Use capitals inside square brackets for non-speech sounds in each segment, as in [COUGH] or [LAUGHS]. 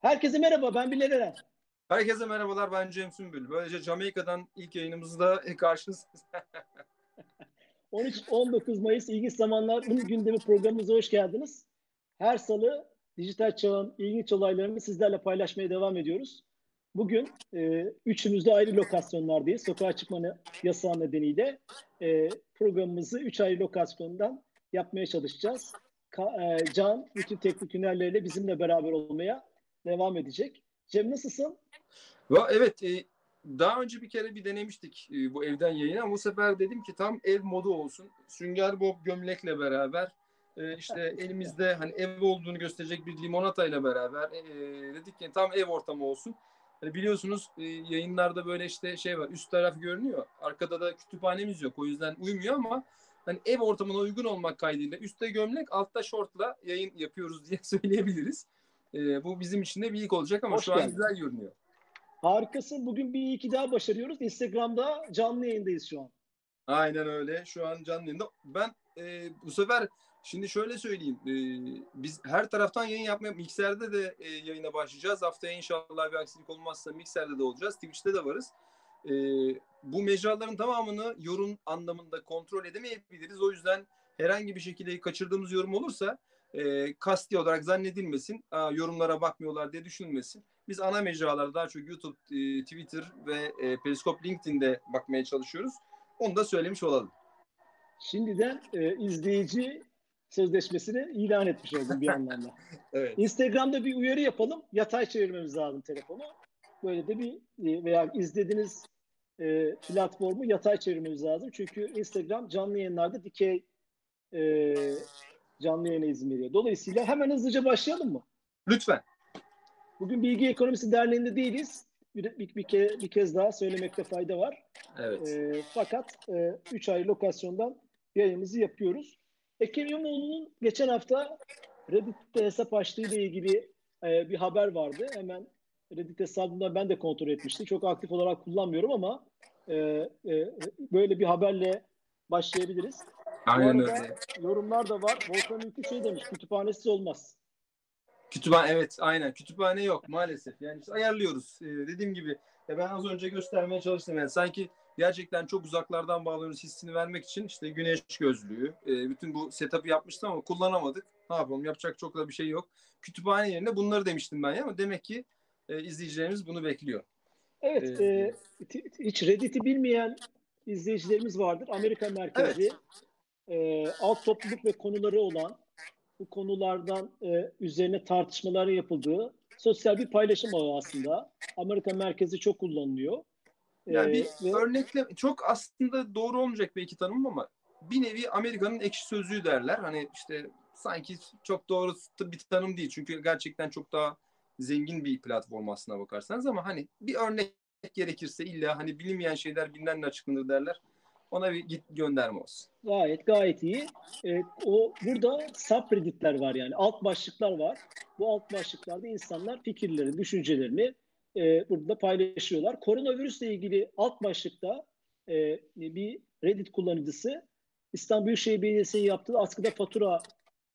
Herkese merhaba, ben Bilal Eren. Herkese merhabalar, ben Cem Sümbül. Böylece Jamaika'dan ilk yayınımızda [LAUGHS] karşınızdayız. [LAUGHS] 13-19 Mayıs İlginç Zamanlar'ın gündemi programımıza hoş geldiniz. Her salı dijital çağın ilginç olaylarını sizlerle paylaşmaya devam ediyoruz. Bugün e, üçümüz de ayrı lokasyonlardayız. Sokağa çıkma yasağı nedeniyle e, programımızı üç ayrı lokasyondan yapmaya çalışacağız. Ka- e, Can bütün teknik hünerleriyle bizimle beraber olmaya devam edecek. Cem nasılsın? Evet, e, daha önce bir kere bir denemiştik e, bu evden yayını ama bu sefer dedim ki tam ev modu olsun. Sünger Bob gömlekle beraber e, işte [LAUGHS] elimizde hani ev olduğunu gösterecek bir limonatayla beraber dedik ki tam ev ortamı olsun. Hani biliyorsunuz yayınlarda böyle işte şey var üst taraf görünüyor. Arkada da kütüphanemiz yok o yüzden uymuyor ama hani ev ortamına uygun olmak kaydıyla üstte gömlek altta şortla yayın yapıyoruz [LAUGHS] diye söyleyebiliriz. E, bu bizim için de bir ilk olacak ama Hoş şu geldin. an güzel görünüyor. Harikasın. Bugün bir iki daha başarıyoruz. Instagram'da canlı yayındayız şu an. Aynen öyle. Şu an canlı yayında. Ben e, bu sefer şimdi şöyle söyleyeyim. E, biz her taraftan yayın yapmaya Mikser'de de e, yayına başlayacağız. Haftaya inşallah bir aksilik olmazsa Mikser'de de olacağız. Twitch'te de varız. E, bu mecraların tamamını yorum anlamında kontrol edemeyebiliriz. O yüzden herhangi bir şekilde kaçırdığımız yorum olursa e, kasti olarak zannedilmesin, Aa, yorumlara bakmıyorlar diye düşünülmesin. Biz ana mecralarda daha çok YouTube, e, Twitter ve e, Periscope, LinkedIn'de bakmaya çalışıyoruz. Onu da söylemiş olalım. Şimdiden e, izleyici sözleşmesini ilan etmiş oldum bir anlamda. [LAUGHS] evet. Instagram'da bir uyarı yapalım. Yatay çevirmemiz lazım telefonu. Böyle de bir e, veya izlediğiniz e, platformu yatay çevirmemiz lazım. Çünkü Instagram canlı yayınlarda dikey e, canlı yayına izin veriyor. Dolayısıyla hemen hızlıca başlayalım mı? Lütfen. Bugün Bilgi Ekonomisi Derneği'nde değiliz. Bir, bir, bir, ke, bir kez daha söylemekte fayda var. Evet. E, fakat e, üç ayrı lokasyondan yayınımızı yapıyoruz. Ekrem İmamoğlu'nun geçen hafta Reddit'te hesap açtığı ile ilgili e, bir haber vardı. Hemen Reddit hesabında ben de kontrol etmiştim. Çok aktif olarak kullanmıyorum ama e, e, böyle bir haberle başlayabiliriz. Aynen öyle. Yorumlar da var. Volkan Ülkü şey demiş, kütüphanesiz olmaz. Kütüphane evet aynen kütüphane yok maalesef. Yani işte ayarlıyoruz. Ee, dediğim gibi ya ben az önce göstermeye çalıştım yani sanki gerçekten çok uzaklardan bağlanıyoruz hissini vermek için işte güneş gözlüğü e, bütün bu setup'ı yapmıştım ama kullanamadık. Ne yapalım yapacak çok da bir şey yok. Kütüphane yerine bunları demiştim ben ya ama demek ki e, izleyicilerimiz bunu bekliyor. Evet ee, e, hiç Reddit'i bilmeyen izleyicilerimiz vardır. Amerika merkezli evet e, alt topluluk ve konuları olan bu konulardan e, üzerine tartışmaların yapıldığı sosyal bir paylaşım ağı aslında. Amerika merkezi çok kullanılıyor. Yani bir ee, ve... örnekle çok aslında doğru olmayacak belki tanımım ama bir nevi Amerika'nın ekşi sözlüğü derler. Hani işte sanki çok doğru bir tanım değil. Çünkü gerçekten çok daha zengin bir platform aslına bakarsanız ama hani bir örnek gerekirse illa hani bilinmeyen şeyler bilinenle açıklanır derler. Ona bir git gönderme olsun. Gayet gayet iyi. Evet, o burada subredditler var yani alt başlıklar var. Bu alt başlıklarda insanlar fikirlerini, düşüncelerini e, burada paylaşıyorlar. Koronavirüsle ilgili alt başlıkta e, bir Reddit kullanıcısı İstanbul Büyükşehir Belediyesi'nin yaptığı askıda fatura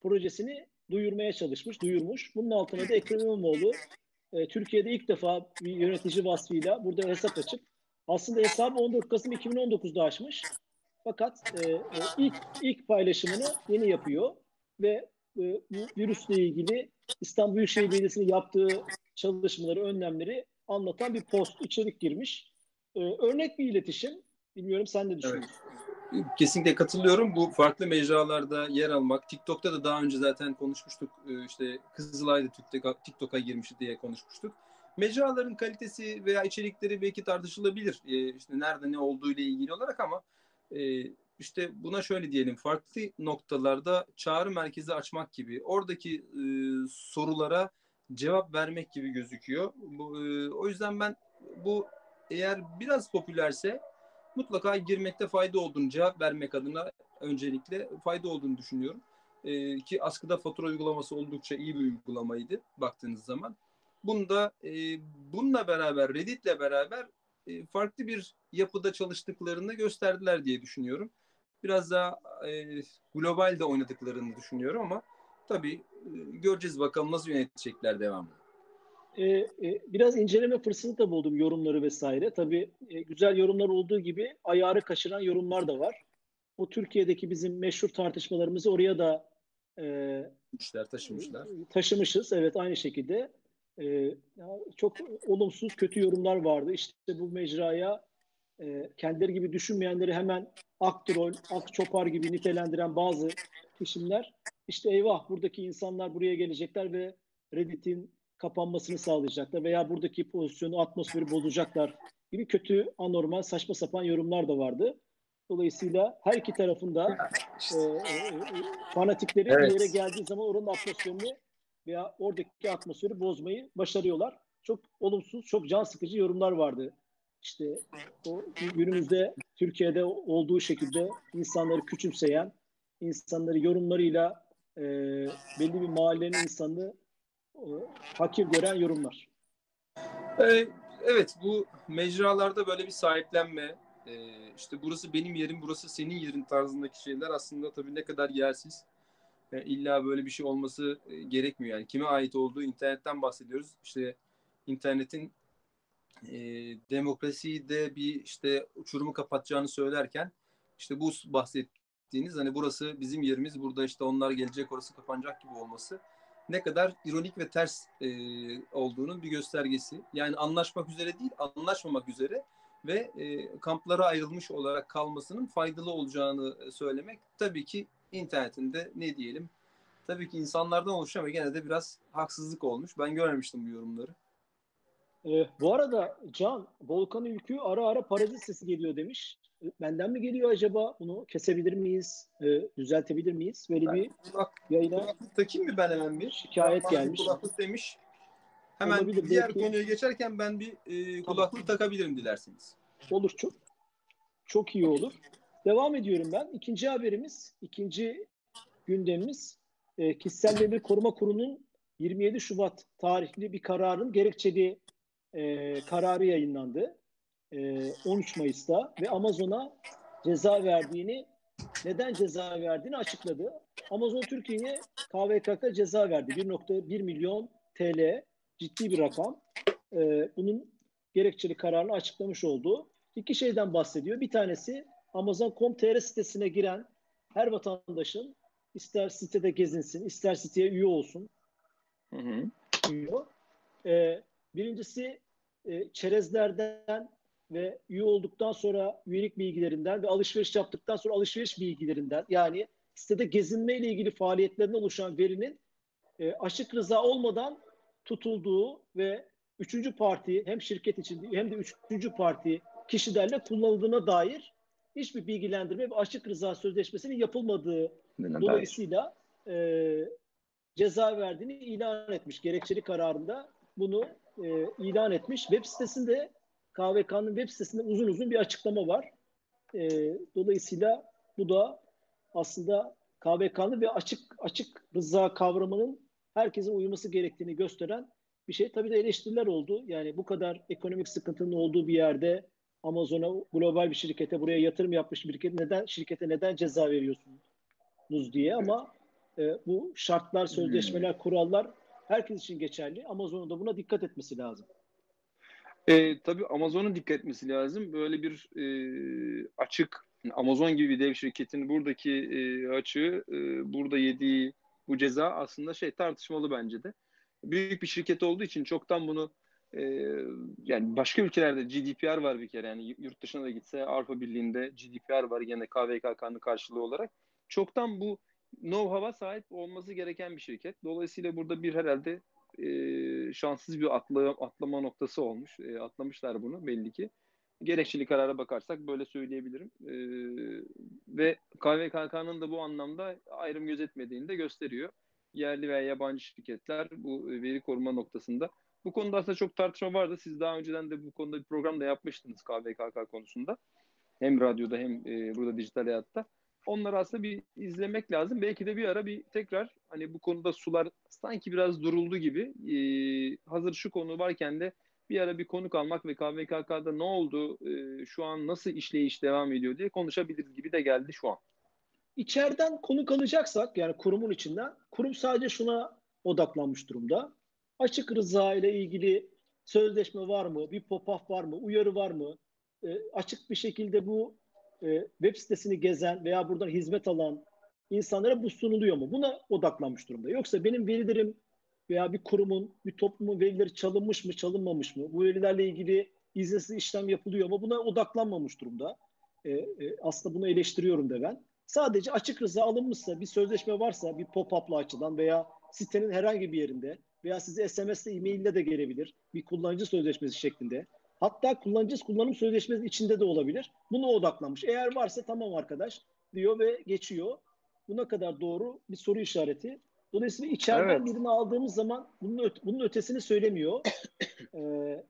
projesini duyurmaya çalışmış, duyurmuş. Bunun altına da Ekrem İmamoğlu e, Türkiye'de ilk defa bir yönetici vasfıyla burada hesap açıp aslında hesabı 14 Kasım 2019'da açmış. Fakat e, e, ilk ilk paylaşımını yeni yapıyor ve e, virüsle ilgili İstanbul Büyükşehir Belediyesi'nin yaptığı çalışmaları, önlemleri anlatan bir post, içerik girmiş. E, örnek bir iletişim. Bilmiyorum sen ne düşünüyorsun? Evet. Kesinlikle katılıyorum. Bu farklı mecralarda yer almak. TikTok'ta da daha önce zaten konuşmuştuk. E, işte Kızılay'da TikTok'a girmişti diye konuşmuştuk. Mecraların kalitesi veya içerikleri belki tartışılabilir. E, işte nerede ne olduğu ile ilgili olarak ama e, işte buna şöyle diyelim farklı noktalarda çağrı merkezi açmak gibi oradaki e, sorulara cevap vermek gibi gözüküyor. Bu, e, o yüzden ben bu eğer biraz popülerse mutlaka girmekte fayda olduğunu cevap vermek adına öncelikle fayda olduğunu düşünüyorum. E, ki askıda fatura uygulaması oldukça iyi bir uygulamaydı baktığınız zaman. Bunda e, bununla beraber Reddit'le beraber e, farklı bir yapıda çalıştıklarını gösterdiler diye düşünüyorum. Biraz daha e, global de oynadıklarını düşünüyorum ama tabii e, göreceğiz bakalım nasıl yönetecekler devamlı. e, e, biraz inceleme fırsatı da buldum yorumları vesaire. Tabii e, güzel yorumlar olduğu gibi ayarı kaçıran yorumlar da var. O Türkiye'deki bizim meşhur tartışmalarımızı oraya da e, taşımışlar. Taşımışız evet aynı şekilde. E, çok olumsuz kötü yorumlar vardı. İşte bu mecraya e, kendileri gibi düşünmeyenleri hemen ak troll, ak çopar gibi nitelendiren bazı kişiler işte eyvah buradaki insanlar buraya gelecekler ve Reddit'in kapanmasını sağlayacaklar veya buradaki pozisyonu, atmosferi bozacaklar gibi kötü, anormal, saçma sapan yorumlar da vardı. Dolayısıyla her iki tarafında e, e, fanatikleri evet. bir yere geldiği zaman oranın atmosferini veya oradaki atmosferi bozmayı başarıyorlar. Çok olumsuz, çok can sıkıcı yorumlar vardı. İşte o günümüzde Türkiye'de olduğu şekilde insanları küçümseyen, insanları yorumlarıyla e, belli bir mahallenin insanını e, hakir gören yorumlar. Ee, evet bu mecralarda böyle bir sahiplenme, e, işte burası benim yerim, burası senin yerin tarzındaki şeyler aslında tabii ne kadar yersiz. E, illa böyle bir şey olması e, gerekmiyor. Yani kime ait olduğu internetten bahsediyoruz. İşte internetin e, demokrasiyi de bir işte uçurumu kapatacağını söylerken işte bu bahsettiğiniz hani burası bizim yerimiz burada işte onlar gelecek orası kapanacak gibi olması ne kadar ironik ve ters e, olduğunun bir göstergesi. Yani anlaşmak üzere değil anlaşmamak üzere ve e, kamplara ayrılmış olarak kalmasının faydalı olacağını söylemek tabii ki internetinde ne diyelim tabii ki insanlardan oluşan ve gene de biraz haksızlık olmuş. Ben görmemiştim bu yorumları. Ee, bu arada Can, Volkan Ülkü ara ara parazit sesi geliyor demiş. Benden mi geliyor acaba? Bunu kesebilir miyiz? E, düzeltebilir miyiz? Böyle ben, bir kulak, yayına... Kulaklık takayım mı ben hemen bir? Şikayet gelmiş. Kulaklık demiş. Hemen Olabilir, diğer belki... konuya geçerken ben bir e, kulaklık tamam. takabilirim dilerseniz. Olur çok. Çok iyi olur. Devam ediyorum ben. İkinci haberimiz, ikinci gündemimiz e, Kişisel Veri Koruma Kurulu'nun 27 Şubat tarihli bir kararın gerekçeli e, kararı yayınlandı. E, 13 Mayıs'ta ve Amazon'a ceza verdiğini neden ceza verdiğini açıkladı. Amazon Türkiye'ye KVKK ceza verdi. 1.1 milyon TL ciddi bir rakam. E, bunun gerekçeli kararını açıklamış oldu. İki şeyden bahsediyor. Bir tanesi Amazon.com.tr sitesine giren her vatandaşın ister sitede gezinsin, ister siteye üye olsun. Hı hı. Ee, birincisi e, çerezlerden ve üye olduktan sonra üyelik bilgilerinden ve alışveriş yaptıktan sonra alışveriş bilgilerinden yani sitede gezinme ile ilgili faaliyetlerine oluşan verinin e, açık rıza olmadan tutulduğu ve üçüncü parti hem şirket için hem de üçüncü parti kişilerle kullanıldığına dair hiçbir bilgilendirme ve açık rıza sözleşmesinin yapılmadığı Neden dolayısıyla e, ceza verdiğini ilan etmiş. Gerekçeli kararında bunu e, ilan etmiş. Web sitesinde KVK'nın web sitesinde uzun uzun bir açıklama var. E, dolayısıyla bu da aslında KVK'nın ve açık açık rıza kavramının herkesin uyuması gerektiğini gösteren bir şey. Tabii de eleştiriler oldu. Yani bu kadar ekonomik sıkıntının olduğu bir yerde Amazon'a global bir şirkete buraya yatırım yapmış bir şirkete neden şirkete neden ceza veriyorsunuz diye ama e, bu şartlar, sözleşmeler, kurallar herkes için geçerli. Amazon'un da buna dikkat etmesi lazım. E, tabii Amazon'un dikkat etmesi lazım. Böyle bir e, açık Amazon gibi bir dev şirketin buradaki e, açığı e, burada yediği bu ceza aslında şey tartışmalı bence de. Büyük bir şirket olduğu için çoktan bunu e, yani başka ülkelerde GDPR var bir kere yani yurt dışına da gitse Avrupa Birliği'nde GDPR var yine KVKK'nın karşılığı olarak. Çoktan bu know-how'a sahip olması gereken bir şirket. Dolayısıyla burada bir herhalde e, şanssız bir atla, atlama noktası olmuş. E, atlamışlar bunu belli ki. Gerekçeli karara bakarsak böyle söyleyebilirim. E, ve KVKK'nın da bu anlamda ayrım gözetmediğini de gösteriyor. Yerli veya yabancı şirketler bu veri koruma noktasında. Bu konuda aslında çok tartışma vardı. Siz daha önceden de bu konuda bir program da yapmıştınız KVKK konusunda. Hem radyoda hem e, burada dijital hayatta onları aslında bir izlemek lazım. Belki de bir ara bir tekrar hani bu konuda sular sanki biraz duruldu gibi e, hazır şu konu varken de bir ara bir konuk almak ve KVKK'da ne oldu, e, şu an nasıl işleyiş devam ediyor diye konuşabiliriz gibi de geldi şu an. İçeriden konuk alacaksak yani kurumun içinden kurum sadece şuna odaklanmış durumda. Açık rıza ile ilgili sözleşme var mı? Bir pop-up var mı? Uyarı var mı? E, açık bir şekilde bu e, web sitesini gezen veya buradan hizmet alan insanlara bu sunuluyor mu? Buna odaklanmış durumda. Yoksa benim verilerim veya bir kurumun, bir toplumun verileri çalınmış mı, çalınmamış mı? Bu verilerle ilgili izinsiz işlem yapılıyor mu? Buna odaklanmamış durumda. E, e, aslında bunu eleştiriyorum da ben. Sadece açık rıza alınmışsa, bir sözleşme varsa bir pop-up'la açılan veya sitenin herhangi bir yerinde veya size SMS'le, e-mail'le de gelebilir. Bir kullanıcı sözleşmesi şeklinde. Hatta kullanıcı kullanım sözleşmesi içinde de olabilir. Buna odaklanmış. Eğer varsa tamam arkadaş diyor ve geçiyor. Buna kadar doğru bir soru işareti. Dolayısıyla içeriden evet. birini aldığımız zaman bunun, öte, bunun ötesini söylemiyor. [COUGHS] ee,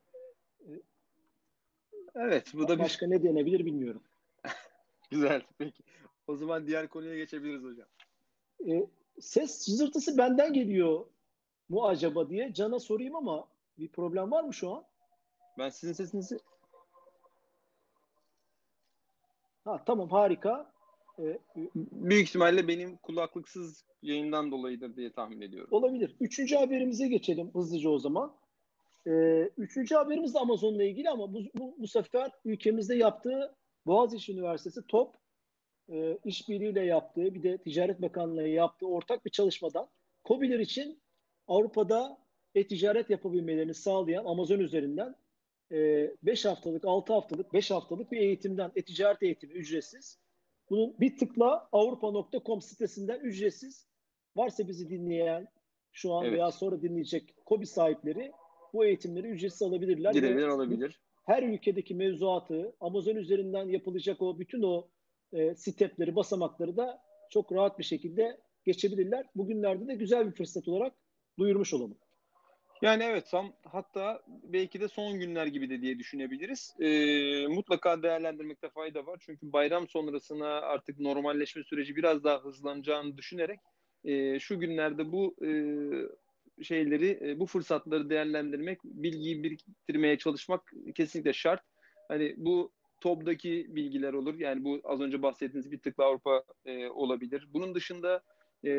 evet. Bu da başka bir... ne denebilir bilmiyorum. [LAUGHS] Güzel. Peki. O zaman diğer konuya geçebiliriz hocam. Ee, ses sızırtısı benden geliyor mu acaba diye Can'a sorayım ama bir problem var mı şu an? Ben sizin sesinizi Ha tamam harika. Ee, Büyük ihtimalle benim kulaklıksız yayından dolayıdır diye tahmin ediyorum. Olabilir. Üçüncü haberimize geçelim hızlıca o zaman. Ee, üçüncü haberimiz de Amazon'la ilgili ama bu, bu, bu sefer ülkemizde yaptığı Boğaziçi Üniversitesi TOP e, işbirliğiyle yaptığı bir de Ticaret Bakanlığı yaptığı ortak bir çalışmadan COBİ'ler için Avrupa'da e-ticaret yapabilmelerini sağlayan Amazon üzerinden 5 e, haftalık, 6 haftalık, 5 haftalık bir eğitimden, e-ticaret eğitimi ücretsiz. Bunun bir tıkla avrupa.com sitesinden ücretsiz. Varsa bizi dinleyen şu an evet. veya sonra dinleyecek KOBİ sahipleri bu eğitimleri ücretsiz alabilirler. Girebilir olabilir. Her ülkedeki mevzuatı Amazon üzerinden yapılacak o bütün o e, stepleri, basamakları da çok rahat bir şekilde geçebilirler. Bugünlerde de güzel bir fırsat olarak duyurmuş olalım. Yani evet tam hatta belki de son günler gibi de diye düşünebiliriz. E, mutlaka değerlendirmekte fayda var. Çünkü bayram sonrasına artık normalleşme süreci biraz daha hızlanacağını düşünerek e, şu günlerde bu e, şeyleri, e, bu fırsatları değerlendirmek, bilgiyi biriktirmeye çalışmak kesinlikle şart. Hani bu TOB'daki bilgiler olur. Yani bu az önce bahsettiğiniz bir tıkla Avrupa e, olabilir. Bunun dışında e,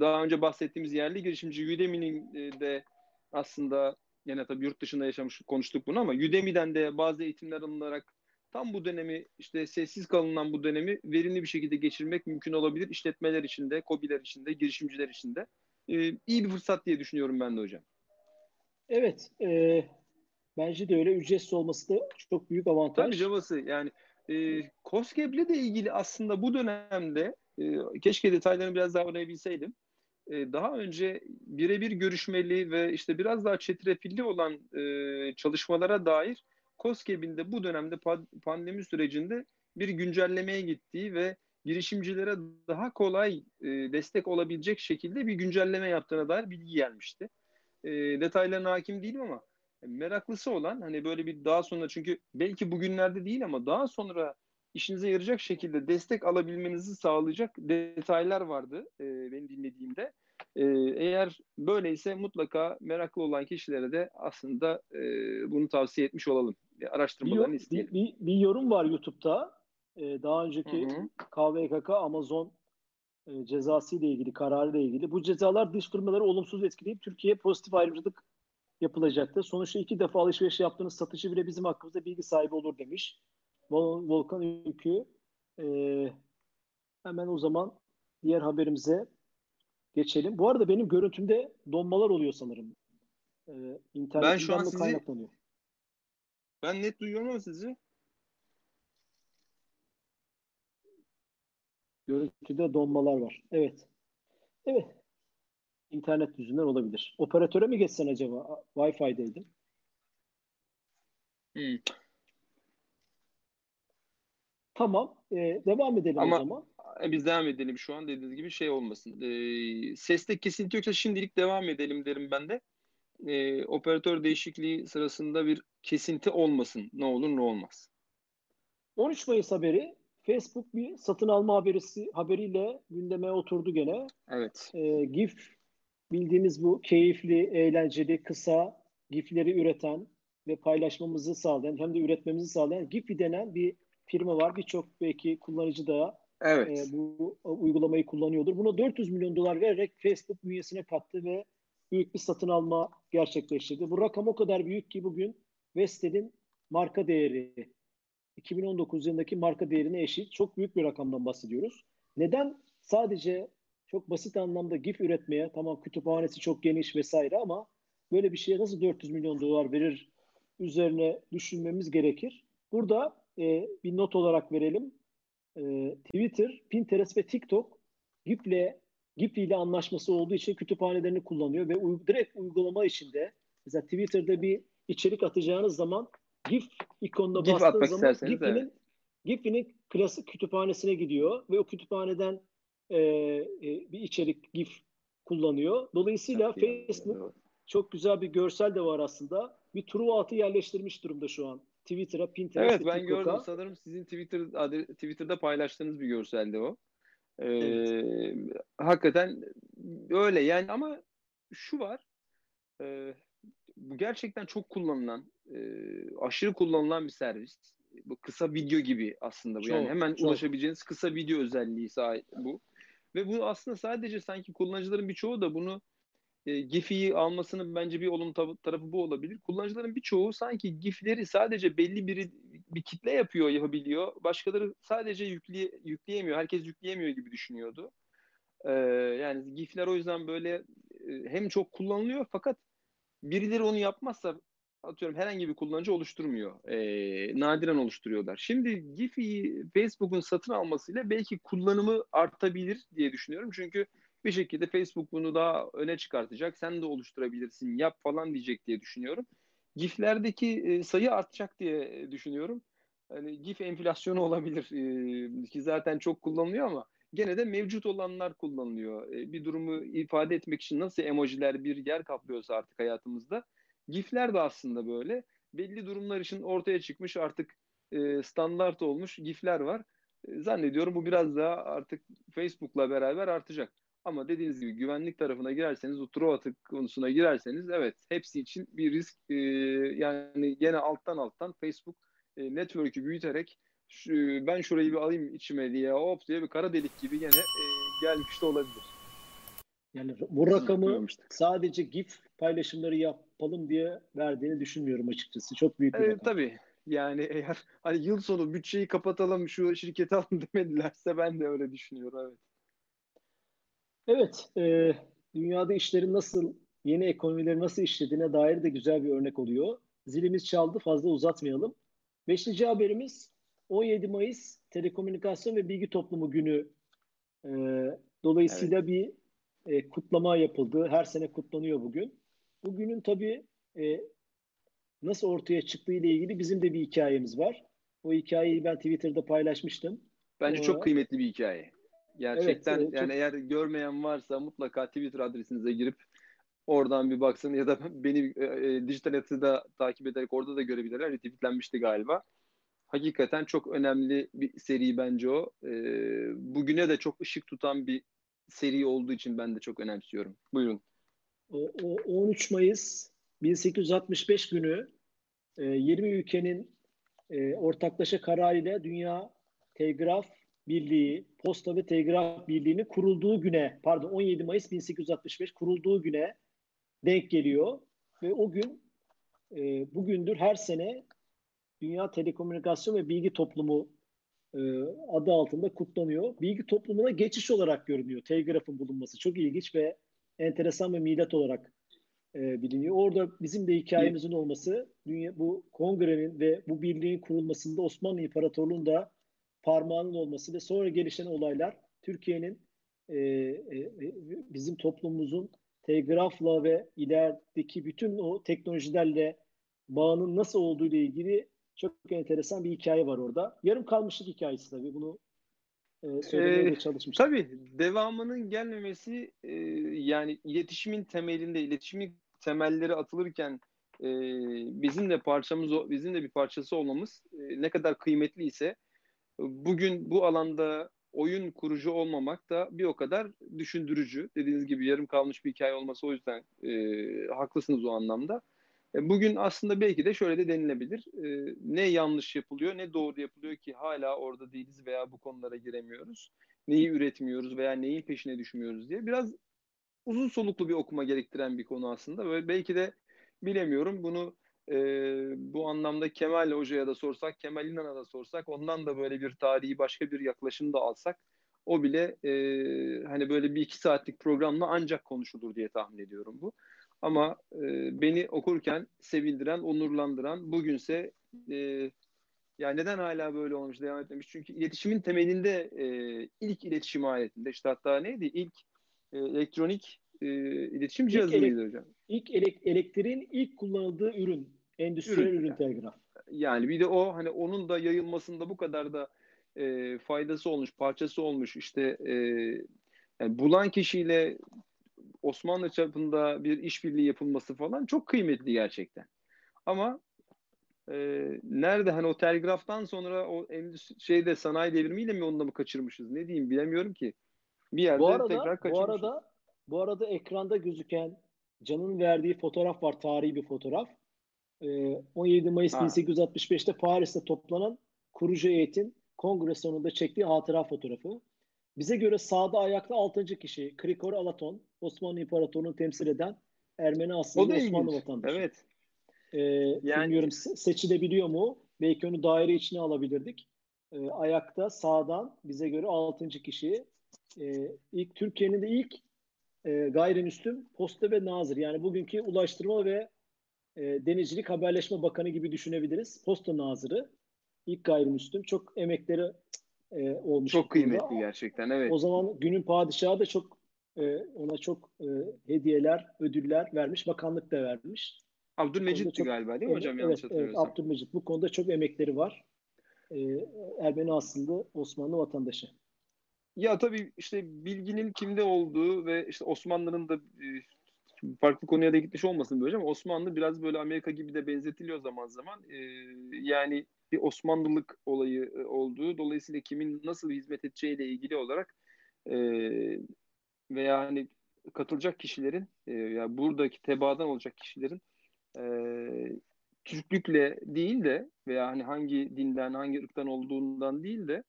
daha önce bahsettiğimiz yerli girişimci Udemy'nin e, de aslında yine tabii yurt dışında yaşamış konuştuk bunu ama Udemy'den de bazı eğitimler alınarak tam bu dönemi işte sessiz kalınan bu dönemi verimli bir şekilde geçirmek mümkün olabilir. işletmeler için de, kobiler için de, girişimciler için de. Ee, iyi bir fırsat diye düşünüyorum ben de hocam. Evet. E, bence de öyle. Ücretsiz olması da çok büyük avantaj. Tabii cabası. Yani e, COSGAP'le de ilgili aslında bu dönemde e, keşke detaylarını biraz daha öğrenebilseydim. E, daha önce birebir görüşmeli ve işte biraz daha çetrefilli olan e, çalışmalara dair COSGAP'in de bu dönemde pandemi sürecinde bir güncellemeye gittiği ve girişimcilere daha kolay e, destek olabilecek şekilde bir güncelleme yaptığına dair bilgi gelmişti. E, detaylarına hakim değilim ama meraklısı olan hani böyle bir daha sonra çünkü belki bugünlerde değil ama daha sonra işinize yarayacak şekilde destek alabilmenizi sağlayacak detaylar vardı e, benim dinlediğimde. E, eğer böyleyse mutlaka meraklı olan kişilere de aslında e, bunu tavsiye etmiş olalım. Araştırmalarını bir, isteyelim. Bir, bir, bir yorum var YouTube'da. Ee, daha önceki Hı-hı. KVKK Amazon e, cezası ile ilgili, kararı ile ilgili. Bu cezalar dış firmaları olumsuz etkileyip Türkiye'ye pozitif ayrımcılık yapılacaktı. Sonuçta iki defa alışveriş yaptığınız satıcı bile bizim hakkımızda bilgi sahibi olur demiş. Vol Volkan Ülkü. Ee, hemen o zaman diğer haberimize geçelim. Bu arada benim görüntümde donmalar oluyor sanırım. Ee, ben şu an sizi kaynaklanıyor. Ben net duyuyorum ama sizi. Görüntüde donmalar var. Evet. Evet. İnternet yüzünden olabilir. Operatöre mi geçsen acaba? Wi-Fi'deydim. Hmm. Tamam. E, devam edelim Ama, o zaman. E, biz devam edelim şu an dediğiniz gibi şey olmasın. E, seste kesinti yoksa şimdilik devam edelim derim ben de. E, operatör değişikliği sırasında bir kesinti olmasın. Ne olur ne olmaz. 13 Mayıs haberi Facebook bir satın alma haberisi haberiyle gündeme oturdu gene. Evet. E, GIF bildiğimiz bu keyifli, eğlenceli, kısa GIF'leri üreten ve paylaşmamızı sağlayan hem de üretmemizi sağlayan Giphy denen bir firma var. Birçok belki kullanıcı da evet. e, bu uygulamayı kullanıyordur. Buna 400 milyon dolar vererek Facebook bünyesine kattı ve büyük bir satın alma gerçekleştirdi. Bu rakam o kadar büyük ki bugün Vestel'in marka değeri 2019 yılındaki marka değerine eşit. Çok büyük bir rakamdan bahsediyoruz. Neden sadece çok basit anlamda GIF üretmeye, tamam kütüphanesi çok geniş vesaire ama böyle bir şeye nasıl 400 milyon dolar verir üzerine düşünmemiz gerekir. Burada e, bir not olarak verelim. E, Twitter, Pinterest ve TikTok GIF'le GIF ile anlaşması olduğu için kütüphanelerini kullanıyor ve uy- direkt uygulama içinde mesela Twitter'da bir içerik atacağınız zaman GIF ikonuna GIF bastığınız zaman GIF'inin evet. GIF'inin klasik kütüphanesine gidiyor ve o kütüphaneden e, e, bir içerik GIF kullanıyor. Dolayısıyla Çok iyi. Facebook çok güzel bir görsel de var aslında. Bir throughout'u yerleştirmiş durumda şu an. Twitter'a, Pinterest'e, Evet ben TikTok'a. gördüm. Sanırım sizin Twitter adre- Twitter'da paylaştığınız bir görseldi o. Ee, Hakikaten öyle yani ama şu var. e, bu gerçekten çok kullanılan, e, aşırı kullanılan bir servis. Bu kısa video gibi aslında bu. Çok, yani hemen çok. ulaşabileceğiniz kısa video özelliği sahip bu. Ve bu aslında sadece sanki kullanıcıların birçoğu da bunu e, GIF'i almasının bence bir olumlu tarafı bu olabilir. Kullanıcıların birçoğu sanki GIF'leri sadece belli bir bir kitle yapıyor, yapabiliyor. Başkaları sadece yükleye, yükleyemiyor. Herkes yükleyemiyor gibi düşünüyordu. Ee, yani GIF'ler o yüzden böyle e, hem çok kullanılıyor fakat birileri onu yapmazsa atıyorum herhangi bir kullanıcı oluşturmuyor. Ee, nadiren oluşturuyorlar. Şimdi GIF'i Facebook'un satın almasıyla belki kullanımı artabilir diye düşünüyorum. Çünkü bir şekilde Facebook bunu daha öne çıkartacak. Sen de oluşturabilirsin, yap falan diyecek diye düşünüyorum. GIF'lerdeki e, sayı artacak diye düşünüyorum. Hani GIF enflasyonu [LAUGHS] olabilir e, ki zaten çok kullanılıyor ama gene de mevcut olanlar kullanılıyor. E, bir durumu ifade etmek için nasıl emojiler bir yer kaplıyorsa artık hayatımızda GIF'ler de aslında böyle. Belli durumlar için ortaya çıkmış artık e, standart olmuş GIF'ler var. E, zannediyorum bu biraz daha artık Facebook'la beraber artacak. Ama dediğiniz gibi güvenlik tarafına girerseniz, o throw atık konusuna girerseniz evet hepsi için bir risk. E, yani gene alttan alttan Facebook e, network'ü büyüterek şu, ben şurayı bir alayım içime diye hop diye bir kara delik gibi gene e, gelmiş de olabilir. Yani bu rakamı sadece GIF paylaşımları yapalım diye verdiğini düşünmüyorum açıkçası. Çok büyük bir Evet rakam. tabii. Yani eğer hani yıl sonu bütçeyi kapatalım şu şirketi [LAUGHS] alın demedilerse ben de öyle düşünüyorum evet. Evet, e, dünyada işlerin nasıl, yeni ekonomilerin nasıl işlediğine dair de güzel bir örnek oluyor. Zilimiz çaldı, fazla uzatmayalım. Beşinci haberimiz 17 Mayıs Telekomünikasyon ve Bilgi Toplumu Günü. E, dolayısıyla bir e, kutlama yapıldı. Her sene kutlanıyor bugün. Bugünün tabii e, nasıl ortaya çıktığı ile ilgili bizim de bir hikayemiz var. O hikayeyi ben Twitter'da paylaşmıştım. Bence Ee, çok kıymetli bir hikaye. Gerçekten evet, yani çok- eğer görmeyen varsa mutlaka Twitter adresinize girip oradan bir baksın ya da [LAUGHS] beni e, e, dijital yatıda takip ederek orada da görebilirler. Retweetlenmişti galiba. Hakikaten çok önemli bir seri bence o. E, bugüne de çok ışık tutan bir seri olduğu için ben de çok önemsiyorum. Buyurun. O, o 13 Mayıs 1865 günü e, 20 ülkenin e, ortaklaşa kararıyla Dünya Telgraf Birliği, Posta ve Telgraf Birliği'nin kurulduğu güne, pardon 17 Mayıs 1865 kurulduğu güne denk geliyor. Ve o gün e, bugündür her sene Dünya Telekomünikasyon ve Bilgi Toplumu e, adı altında kutlanıyor. Bilgi toplumuna geçiş olarak görünüyor telgrafın bulunması. Çok ilginç ve enteresan ve milat olarak e, biliniyor. Orada bizim de hikayemizin olması, dünya, bu kongrenin ve bu birliğin kurulmasında Osmanlı İmparatorluğu'nun da parmağının olması ve sonra gelişen olaylar Türkiye'nin e, e, e, bizim toplumumuzun telgrafla ve ilerideki bütün o teknolojilerle bağının nasıl olduğu ile ilgili çok enteresan bir hikaye var orada. Yarım kalmışlık hikayesi tabii. Bunu e, söylemeye Ee, çalışmıştım. Tabii devamının gelmemesi e, yani iletişimin temelinde iletişimin temelleri atılırken e, bizim de parçamız bizim de bir parçası olmamız e, ne kadar kıymetliyse bugün bu alanda oyun kurucu olmamak da bir o kadar düşündürücü. Dediğiniz gibi yarım kalmış bir hikaye olması o yüzden e, haklısınız o anlamda. E, Bugün aslında belki de şöyle de denilebilir. E, ne yanlış yapılıyor ne doğru yapılıyor ki hala orada değiliz veya bu konulara giremiyoruz. Neyi üretmiyoruz veya neyin peşine düşmüyoruz diye. Biraz uzun soluklu bir okuma gerektiren bir konu aslında. Böyle belki de bilemiyorum bunu e, bu anlamda Kemal Hoca'ya da sorsak, Kemal İnan'a da sorsak, ondan da böyle bir tarihi başka bir yaklaşım da alsak o bile e, hani böyle bir iki saatlik programla ancak konuşulur diye tahmin ediyorum bu. Ama e, beni okurken sevindiren, onurlandıran, bugünse e, ya neden hala böyle olmuş, devam etmemiş? Çünkü iletişimin temelinde e, ilk iletişim aletinde işte hatta neydi? İlk e, elektronik e, iletişim cihazı mıydı hocam? İlk elek, elektriğin ilk kullanıldığı ürün, endüstriyel ürün, ürün telgraf. Yani bir de o hani onun da yayılmasında bu kadar da e, faydası olmuş, parçası olmuş. İşte e, yani bulan kişiyle Osmanlı çapında bir işbirliği yapılması falan çok kıymetli gerçekten. Ama e, nerede hani o telgraftan sonra o endüstri, şeyde sanayi devrimiyle mi onu da mı kaçırmışız? Ne diyeyim bilemiyorum ki. Bir yerde bu arada, tekrar kaçırmışız. Bu arada bu arada ekranda gözüken Can'ın verdiği fotoğraf var, tarihi bir fotoğraf. Ee, 17 Mayıs ha. 1865'te Paris'te toplanan kurucu heyetin kongre sonunda çektiği hatıra fotoğrafı. Bize göre sağda ayakta 6. kişi Krikor Alaton, Osmanlı İmparatorluğu'nu temsil eden Ermeni asıllı Osmanlı vatandaşı. Evet. Ee, yani... Bilmiyorum seçilebiliyor mu? Belki onu daire içine alabilirdik. Ee, ayakta sağdan bize göre 6. kişi. Ee, ilk Türkiye'nin de ilk e, gayrimüslim posta ve nazır. Yani bugünkü Ulaştırma ve e, Denizcilik Haberleşme Bakanı gibi düşünebiliriz. Posta nazırı. ilk gayrimüslim. Çok emekleri e, olmuş. Çok kıymetli konuda. gerçekten evet. O zaman günün padişahı da çok e, ona çok e, hediyeler, ödüller vermiş. Bakanlık da vermiş. Abdülmecit'ti galiba değil mi hocam? Yanlış evet, evet, Abdülmecit. Bu konuda çok emekleri var. E, Ermeni aslında Osmanlı vatandaşı. Ya tabii işte bilginin kimde olduğu ve işte Osmanlı'nın da e, farklı konuya da gitmiş olmasın böyle ama Osmanlı biraz böyle Amerika gibi de benzetiliyor zaman zaman. E, yani bir Osmanlılık olayı e, olduğu dolayısıyla kimin nasıl hizmet edeceğiyle ilgili olarak e, veya hani katılacak kişilerin e, ya buradaki tebaadan olacak kişilerin e, Türklükle değil de veya hani hangi dinden hangi ırktan olduğundan değil de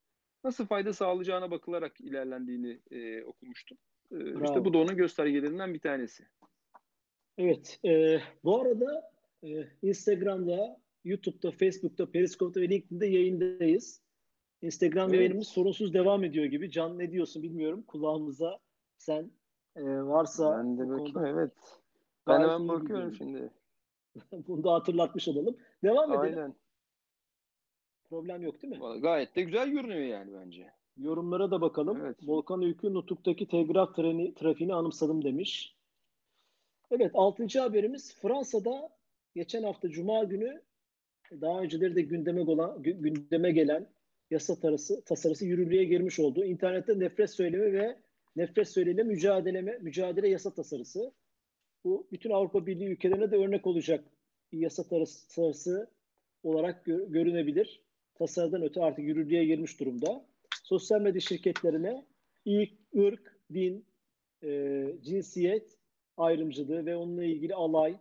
nasıl fayda sağlayacağına bakılarak ilerlendiğini e, okumuştum. E, işte bu da onun göstergelerinden bir tanesi. Evet. E, bu arada e, Instagram'da, YouTube'da, Facebook'ta, Periscope'da ve LinkedIn'de yayındayız. Instagram evet. yayınımız sorunsuz devam ediyor gibi. Can ne diyorsun bilmiyorum. Kulağımıza sen e, varsa ben de bakayım konuda, evet. Ben hemen bakıyorum şimdi. [LAUGHS] Bunu da hatırlatmış olalım. Devam edelim. Aynen. Problem yok değil mi? Vallahi gayet de güzel görünüyor yani bence. Yorumlara da bakalım. Evet. Volkan Öykü Nutuk'taki telgraf treni, trafiğini anımsadım demiş. Evet altıncı haberimiz Fransa'da geçen hafta Cuma günü daha önceleri de gündeme, olan, gündeme gelen yasa tarası, tasarısı yürürlüğe girmiş oldu. İnternette nefret söylemi ve nefret söylemi mücadeleme, mücadele yasa tasarısı. Bu bütün Avrupa Birliği ülkelerine de örnek olacak bir yasa tasarısı olarak gö- görünebilir tasarıdan öte artık yürürlüğe girmiş durumda. Sosyal medya şirketlerine ilk ırk, din, e, cinsiyet ayrımcılığı ve onunla ilgili alay,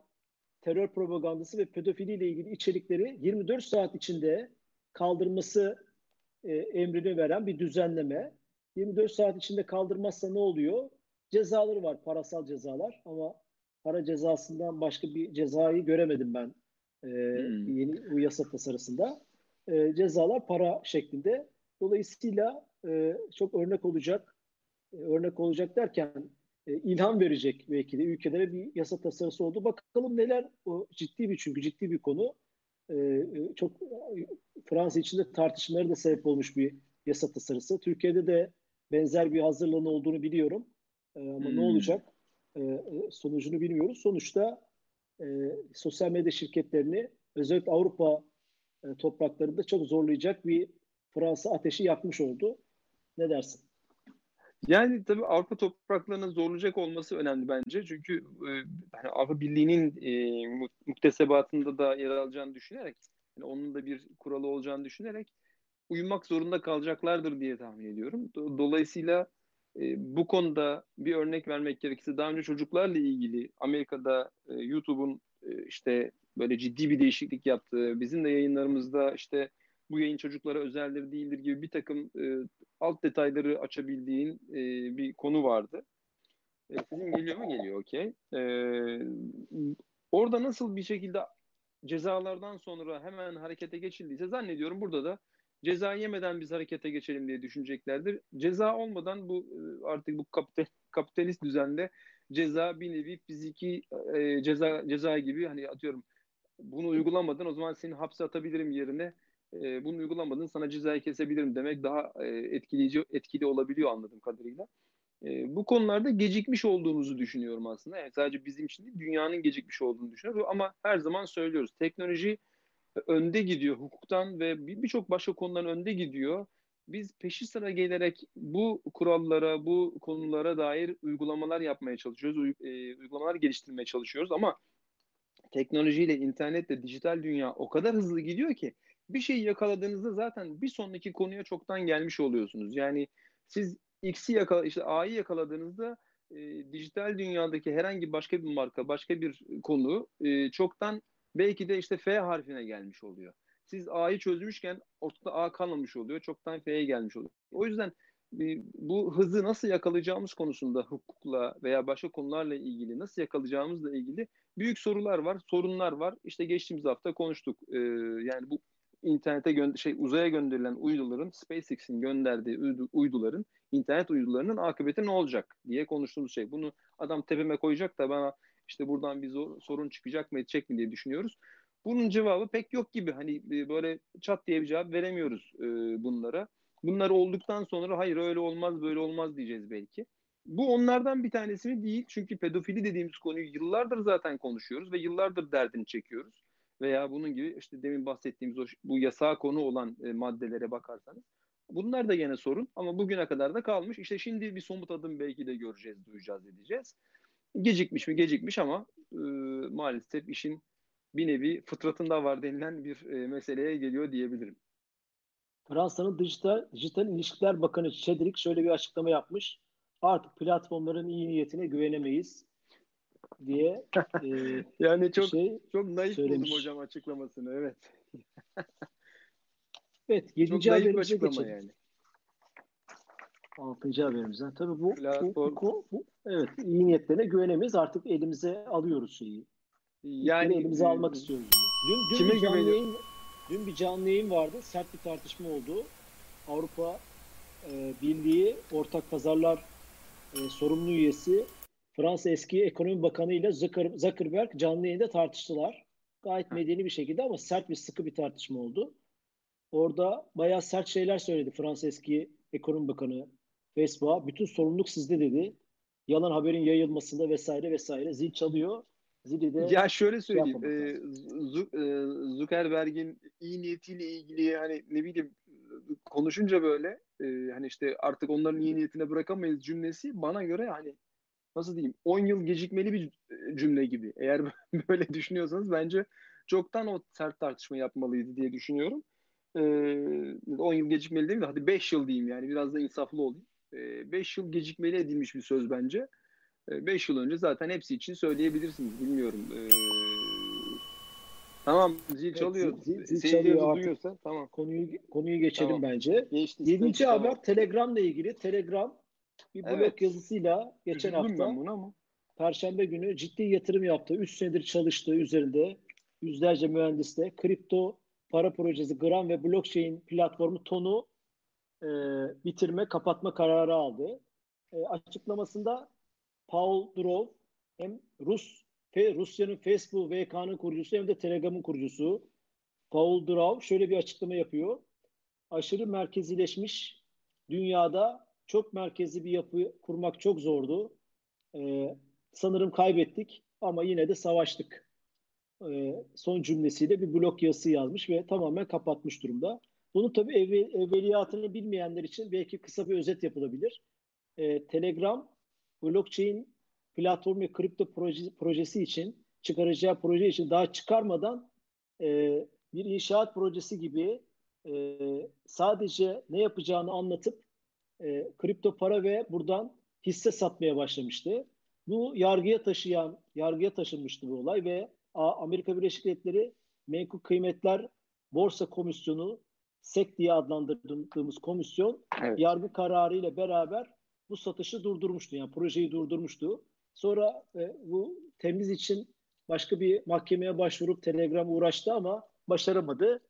terör propagandası ve pedofili ile ilgili içerikleri 24 saat içinde kaldırması e, emrini veren bir düzenleme. 24 saat içinde kaldırmazsa ne oluyor? Cezaları var, parasal cezalar ama para cezasından başka bir cezayı göremedim ben e, hmm. yeni bu yasa tasarısında e, cezalar para şeklinde. Dolayısıyla e, çok örnek olacak, e, örnek olacak derken ilham verecek belki de ülkelere bir yasa tasarısı oldu. Bakalım neler o ciddi bir çünkü ciddi bir konu. E, e çok Fransa içinde tartışmaları da sebep olmuş bir yasa tasarısı. Türkiye'de de benzer bir hazırlığın olduğunu biliyorum. E, ama hmm. ne olacak? E, e, sonucunu bilmiyoruz. Sonuçta e, sosyal medya şirketlerini özellikle Avrupa e, topraklarında çok zorlayacak bir Fransa ateşi yakmış oldu. Ne dersin? Yani tabii Avrupa topraklarının zorlayacak olması önemli bence. Çünkü e, hani Avrupa Birliği'nin e, muktesebatında da yer alacağını düşünerek, yani onun da bir kuralı olacağını düşünerek uyumak zorunda kalacaklardır diye tahmin ediyorum. Dolayısıyla e, bu konuda bir örnek vermek gerekirse daha önce çocuklarla ilgili Amerika'da e, YouTube'un e, işte böyle ciddi bir değişiklik yaptığı, bizim de yayınlarımızda işte bu yayın çocuklara özeldir değildir gibi bir takım e, alt detayları açabildiğin e, bir konu vardı. E, sizin geliyor mu? Geliyor okey. E, orada nasıl bir şekilde cezalardan sonra hemen harekete geçildiyse zannediyorum burada da ceza yemeden biz harekete geçelim diye düşüneceklerdir. Ceza olmadan bu e, artık bu kapital, kapitalist düzende ceza bir nevi fiziki e, ceza ceza gibi hani atıyorum bunu uygulamadın o zaman seni hapse atabilirim yerine e, bunu uygulamadın sana cezayı kesebilirim demek daha e, etkileyici etkili olabiliyor anladığım kadarıyla. E, bu konularda gecikmiş olduğumuzu düşünüyorum aslında. Yani sadece bizim için değil, dünyanın gecikmiş olduğunu düşünüyorum. Ama her zaman söylüyoruz. Teknoloji önde gidiyor hukuktan ve birçok başka konuların önde gidiyor. Biz peşi sıra gelerek bu kurallara, bu konulara dair uygulamalar yapmaya çalışıyoruz, e, uygulamalar geliştirmeye çalışıyoruz ama teknolojiyle, internetle, dijital dünya o kadar hızlı gidiyor ki bir şeyi yakaladığınızda zaten bir sonraki konuya çoktan gelmiş oluyorsunuz. Yani siz X'i yakala, işte A'yı yakaladığınızda e, dijital dünyadaki herhangi başka bir marka, başka bir konu e, çoktan belki de işte F harfine gelmiş oluyor. Siz A'yı çözmüşken ortada A kalmamış oluyor. Çoktan F'ye gelmiş oluyor. O yüzden e, bu hızı nasıl yakalayacağımız konusunda hukukla veya başka konularla ilgili nasıl yakalayacağımızla ilgili büyük sorular var, sorunlar var. İşte geçtiğimiz hafta konuştuk. E, yani bu internete gö- şey uzaya gönderilen uyduların SpaceX'in gönderdiği uydu- uyduların internet uydularının akıbeti ne olacak diye konuştuğumuz şey. Bunu adam tepeme koyacak da bana işte buradan bir zor, sorun çıkacak mı edecek mi diye düşünüyoruz. Bunun cevabı pek yok gibi. Hani e, böyle çat diye bir cevap veremiyoruz e, bunlara. Bunlar olduktan sonra hayır öyle olmaz böyle olmaz diyeceğiz belki. Bu onlardan bir tanesi değil. Çünkü pedofili dediğimiz konuyu yıllardır zaten konuşuyoruz ve yıllardır derdini çekiyoruz. Veya bunun gibi işte demin bahsettiğimiz o, bu yasağa konu olan e, maddelere bakarsanız. Bunlar da yine sorun ama bugüne kadar da kalmış. İşte şimdi bir somut adım belki de göreceğiz, duyacağız, edeceğiz. Gecikmiş mi? Gecikmiş ama e, maalesef işin bir nevi fıtratında var denilen bir e, meseleye geliyor diyebilirim. Fransa'nın dijital, dijital İlişkiler Bakanı Cedric şöyle bir açıklama yapmış. Artık platformların iyi niyetine güvenemeyiz diye e, [LAUGHS] yani çok şey çok naif söylemiş. buldum hocam açıklamasını evet. [LAUGHS] evet 7. haberimize geçelim. Yani. 6. haberimizden. Tabii bu, bu, bu, bu, evet iyi niyetlerine güvenemeyiz. Artık elimize alıyoruz şeyi. Yani elimize e, almak istiyoruz diyor. Dün, dün, bir canlı yayın, dün bir canlı yayın vardı. Sert bir tartışma oldu. Avrupa e, Birliği Ortak Pazarlar e, sorumlu üyesi Fransa eski ekonomi bakanı ile Zuckerberg canlı yayında tartıştılar. Gayet medeni bir şekilde ama sert bir sıkı bir tartışma oldu. Orada bayağı sert şeyler söyledi Fransa eski ekonomi bakanı Facebook'a. Bütün sorumluluk sizde dedi. Yalan haberin yayılmasında vesaire vesaire zil çalıyor. Zili de ya şöyle şey söyleyeyim. Şey e, Zuckerberg'in iyi niyetiyle ilgili hani ne bileyim konuşunca böyle e, hani işte artık onların iyi niyetine bırakamayız cümlesi bana göre hani nasıl diyeyim 10 yıl gecikmeli bir cümle gibi. Eğer [LAUGHS] böyle düşünüyorsanız bence çoktan o sert tartışma yapmalıydı diye düşünüyorum. Ee, 10 yıl gecikmeli değil mi? Hadi 5 yıl diyeyim yani biraz da insaflı olayım. 5 ee, yıl gecikmeli edilmiş bir söz bence. 5 ee, yıl önce zaten hepsi için söyleyebilirsiniz. Bilmiyorum. Ee, tamam zil çalıyor. Evet, zil, zil, zil çalıyor duyuyorsa tamam. Konuyu konuyu geçelim tamam. bence. Geçti, Yedinci haber. Telegram'la ilgili. Telegram bir blog evet. yazısıyla geçen Üzüldüm hafta buna ama. Perşembe günü ciddi yatırım yaptı. 3 senedir çalıştığı üzerinde yüzlerce mühendisle kripto para projesi Gram ve blockchain platformu Ton'u e, bitirme, kapatma kararı aldı. E, açıklamasında Paul Durov hem Rus Rusya'nın Facebook VK'nın kurucusu hem de Telegram'ın kurucusu Paul Durov şöyle bir açıklama yapıyor. Aşırı merkezileşmiş dünyada çok merkezi bir yapı kurmak çok zordu. Ee, sanırım kaybettik ama yine de savaştık. Ee, son cümlesiyle bir blok yazısı yazmış ve tamamen kapatmış durumda. Bunu tabii evvel, evveliyatını bilmeyenler için belki kısa bir özet yapılabilir. Ee, Telegram blockchain platform ve kripto proje, projesi için çıkaracağı proje için daha çıkarmadan e, bir inşaat projesi gibi e, sadece ne yapacağını anlatıp e, kripto para ve buradan hisse satmaya başlamıştı. Bu yargıya taşıyan, yargıya taşınmıştı bu olay ve Amerika Birleşik Devletleri Menkul Kıymetler Borsa Komisyonu SEC diye adlandırdığımız komisyon evet. yargı kararı ile beraber bu satışı durdurmuştu. Yani projeyi durdurmuştu. Sonra e, bu temiz için başka bir mahkemeye başvurup Telegram uğraştı ama başaramadı.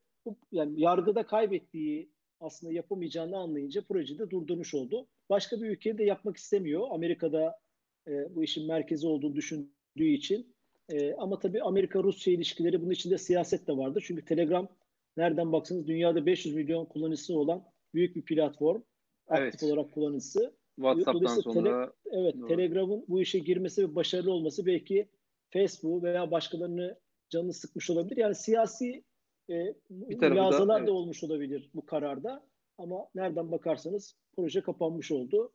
Yani yargıda kaybettiği aslında yapamayacağını anlayınca projeyi de durdurmuş oldu. Başka bir ülkede de yapmak istemiyor. Amerika'da e, bu işin merkezi olduğunu düşündüğü için. E, ama tabii Amerika-Rusya ilişkileri bunun içinde siyaset de vardır. Çünkü Telegram nereden baksanız dünyada 500 milyon kullanıcısı olan büyük bir platform. Evet. Aktif olarak kullanıcısı. WhatsApp'tan sonra. Tele, evet, Doğru. Telegram'ın bu işe girmesi ve başarılı olması belki Facebook veya başkalarını canını sıkmış olabilir. Yani siyasi e, mülazalar da, evet. da olmuş olabilir bu kararda. Ama nereden bakarsanız proje kapanmış oldu.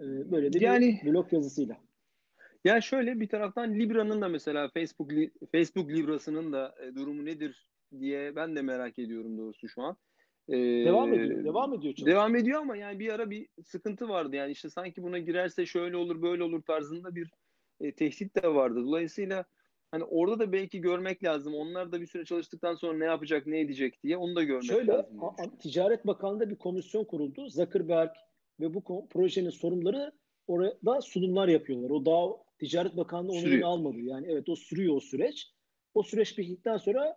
E, böyle de yani, bir blog yazısıyla. Yani şöyle bir taraftan Libra'nın da mesela Facebook Facebook Libra'sının da e, durumu nedir diye ben de merak ediyorum doğrusu şu an. Ee, devam ediyor. Devam ediyor. Çalışma. Devam ediyor ama yani bir ara bir sıkıntı vardı. Yani işte sanki buna girerse şöyle olur böyle olur tarzında bir e, tehdit de vardı. Dolayısıyla hani orada da belki görmek lazım. Onlar da bir süre çalıştıktan sonra ne yapacak, ne edecek diye onu da görmek Şöyle, lazım. Şöyle Ticaret Bakanlığı'nda bir komisyon kuruldu. Zuckerberg ve bu projenin sorumluları orada sunumlar yapıyorlar. O daha Ticaret Bakanlığı onayını almadı. Yani evet o sürüyor o süreç. O süreç bittikten sonra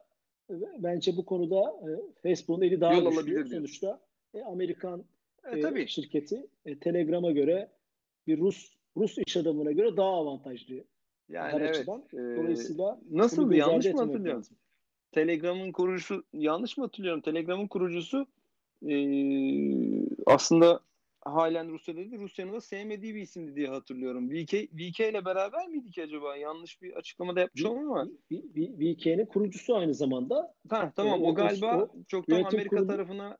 e, bence bu konuda e, Facebook'un eli daha Yol güçlü. Sonuçta e, Amerikan e, tabii. şirketi e, Telegram'a göre bir Rus Rus iş adamına göre daha avantajlı. Yani her evet. Açıdan. E, Dolayısıyla nasıl yanlış mı hatırlıyorum? Telegram'ın kurucusu yanlış mı hatırlıyorum? Telegram'ın kurucusu e, aslında halen Rusya'da değil, Rusya'nın da sevmediği bir isimdi diye hatırlıyorum. VK, VK ile beraber miydik acaba? Yanlış bir açıklama da yapmış ama. VK'nin kurucusu aynı zamanda. Ha, tamam ee, o galiba o, çoktan Amerika kurulu... tarafına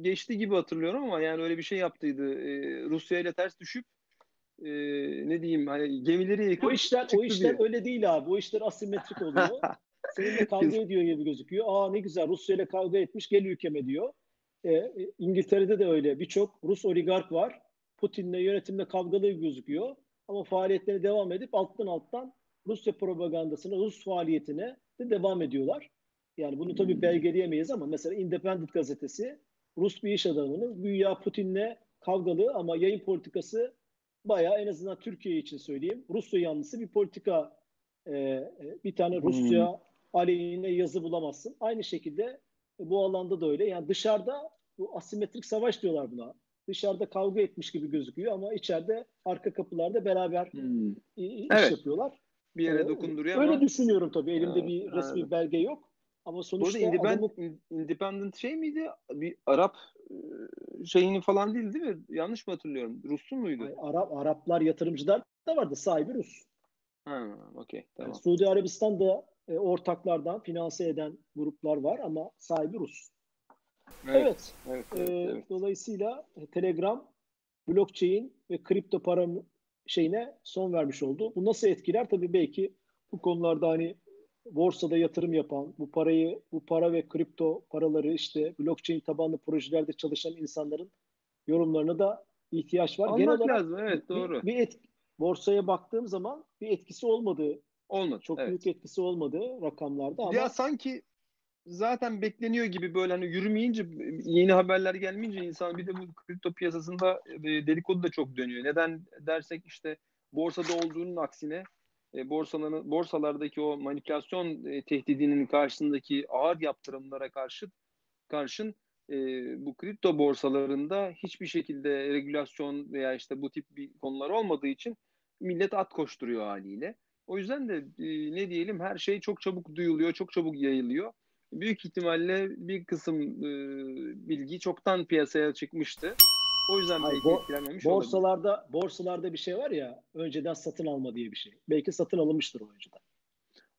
geçti gibi hatırlıyorum ama yani öyle bir şey yaptıydı. Ee, Rusya ile ters düşüp e, ne diyeyim hani gemileri yıkıp o işler o işler diye. öyle değil abi. O işler asimetrik oluyor. [LAUGHS] Seninle kavga ediyor gibi gözüküyor. Aa ne güzel Rusya ile kavga etmiş gel ülkeme diyor. E, İngiltere'de de öyle. Birçok Rus oligark var. Putin'le yönetimle kavgalı gözüküyor. Ama faaliyetlerine devam edip alttan alttan Rusya propagandasına, Rus faaliyetine de devam ediyorlar. Yani bunu tabii belgeleyemeyiz ama mesela Independent gazetesi Rus bir iş adamının güya Putin'le kavgalı ama yayın politikası bayağı en azından Türkiye için söyleyeyim Rusya yanlısı bir politika e, bir tane Rusya hmm. aleyhine yazı bulamazsın. Aynı şekilde bu alanda da öyle. Yani dışarıda bu asimetrik savaş diyorlar buna. Dışarıda kavga etmiş gibi gözüküyor ama içeride arka kapılarda beraber hmm. iş evet. yapıyorlar. Bir yere ee, dokunduruyor Öyle ama... düşünüyorum tabii. Elimde ha, bir resmi evet. belge yok. Ama sonuçta independent, adamı... independent şey miydi? Bir Arap e, şeyini falan değil değil mi? Yanlış mı hatırlıyorum? Rus'un muydu? Hayır, Arap Araplar yatırımcılar da vardı. Sahibi Rus. Ha, okey. Tamam. Yani Suudi Arabistan'da e, ortaklardan finanse eden gruplar var ama sahibi Rus. Evet. evet. evet, ee, evet. Dolayısıyla Telegram blockchain ve kripto para şeyine son vermiş oldu. Bu nasıl etkiler? Tabii belki bu konularda hani borsada yatırım yapan, bu parayı, bu para ve kripto paraları işte blockchain tabanlı projelerde çalışan insanların yorumlarına da ihtiyaç var. Almak Genel olarak lazım. Evet, doğru. Bir, bir et, borsaya baktığım zaman bir etkisi olmadı. Olmadı. Çok evet. büyük etkisi olmadı rakamlarda ama ya sanki zaten bekleniyor gibi böyle hani yürümeyince yeni haberler gelmeyince insan bir de bu kripto piyasasında e, dedikodu da çok dönüyor. Neden dersek işte borsada olduğunun aksine e, borsaların borsalardaki o manipülasyon e, tehdidinin karşısındaki ağır yaptırımlara karşı karşın e, bu kripto borsalarında hiçbir şekilde regülasyon veya işte bu tip bir konular olmadığı için millet at koşturuyor haliyle. O yüzden de e, ne diyelim her şey çok çabuk duyuluyor, çok çabuk yayılıyor büyük ihtimalle bir kısım e, bilgi çoktan piyasaya çıkmıştı. O yüzden Hayır, belki bo- etkilenmemiş borsalarda, olabilir. Borsalarda bir şey var ya önceden satın alma diye bir şey. Belki satın alınmıştır o önceden.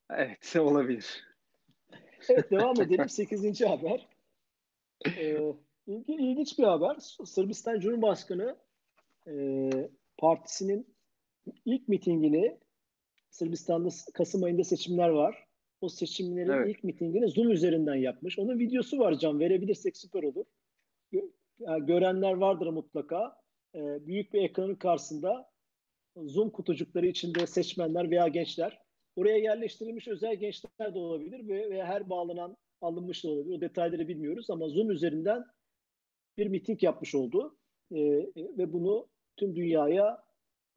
Evet [LAUGHS] olabilir. Evet devam [LAUGHS] edelim. Sekizinci haber. Ee, ilginç bir haber. Sırbistan Cumhurbaşkanı e, partisinin ilk mitingini Sırbistan'da Kasım ayında seçimler var o seçimlerin evet. ilk mitingini Zoom üzerinden yapmış. Onun videosu var Can. Verebilirsek süper olur. Yani görenler vardır mutlaka. Ee, büyük bir ekranın karşısında Zoom kutucukları içinde seçmenler veya gençler. Oraya yerleştirilmiş özel gençler de olabilir ve veya her bağlanan alınmış da olabilir. O detayları bilmiyoruz ama Zoom üzerinden bir miting yapmış oldu. Ee, ve bunu tüm dünyaya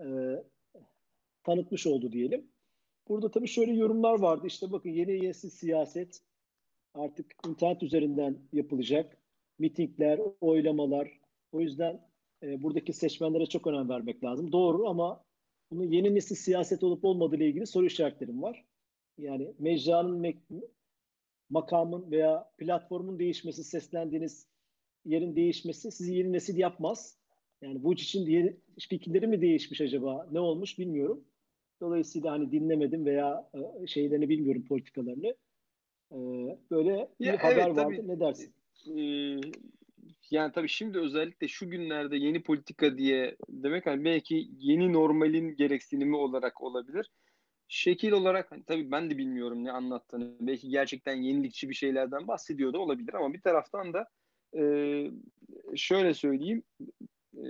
e, tanıtmış oldu diyelim. Burada tabii şöyle yorumlar vardı. İşte bakın yeni yeni siyaset artık internet üzerinden yapılacak. Mitingler, oylamalar. O yüzden e, buradaki seçmenlere çok önem vermek lazım. Doğru ama bunun yeni nesil siyaset olup olmadığı ile ilgili soru işaretlerim var. Yani mecranın me- makamın veya platformun değişmesi, seslendiğiniz yerin değişmesi sizi yeni nesil yapmaz. Yani bu için diye fikirleri mi değişmiş acaba? Ne olmuş bilmiyorum. Dolayısıyla hani dinlemedim veya e, şeylerini bilmiyorum politikalarını. E, böyle bir Ya haber evet, vardı. tabii. Ne dersin? Ee, yani tabii şimdi özellikle şu günlerde yeni politika diye demek hani belki yeni normalin gereksinimi olarak olabilir. Şekil olarak hani tabii ben de bilmiyorum ne anlattığını. Belki gerçekten yenilikçi bir şeylerden bahsediyor da olabilir ama bir taraftan da e, şöyle söyleyeyim e,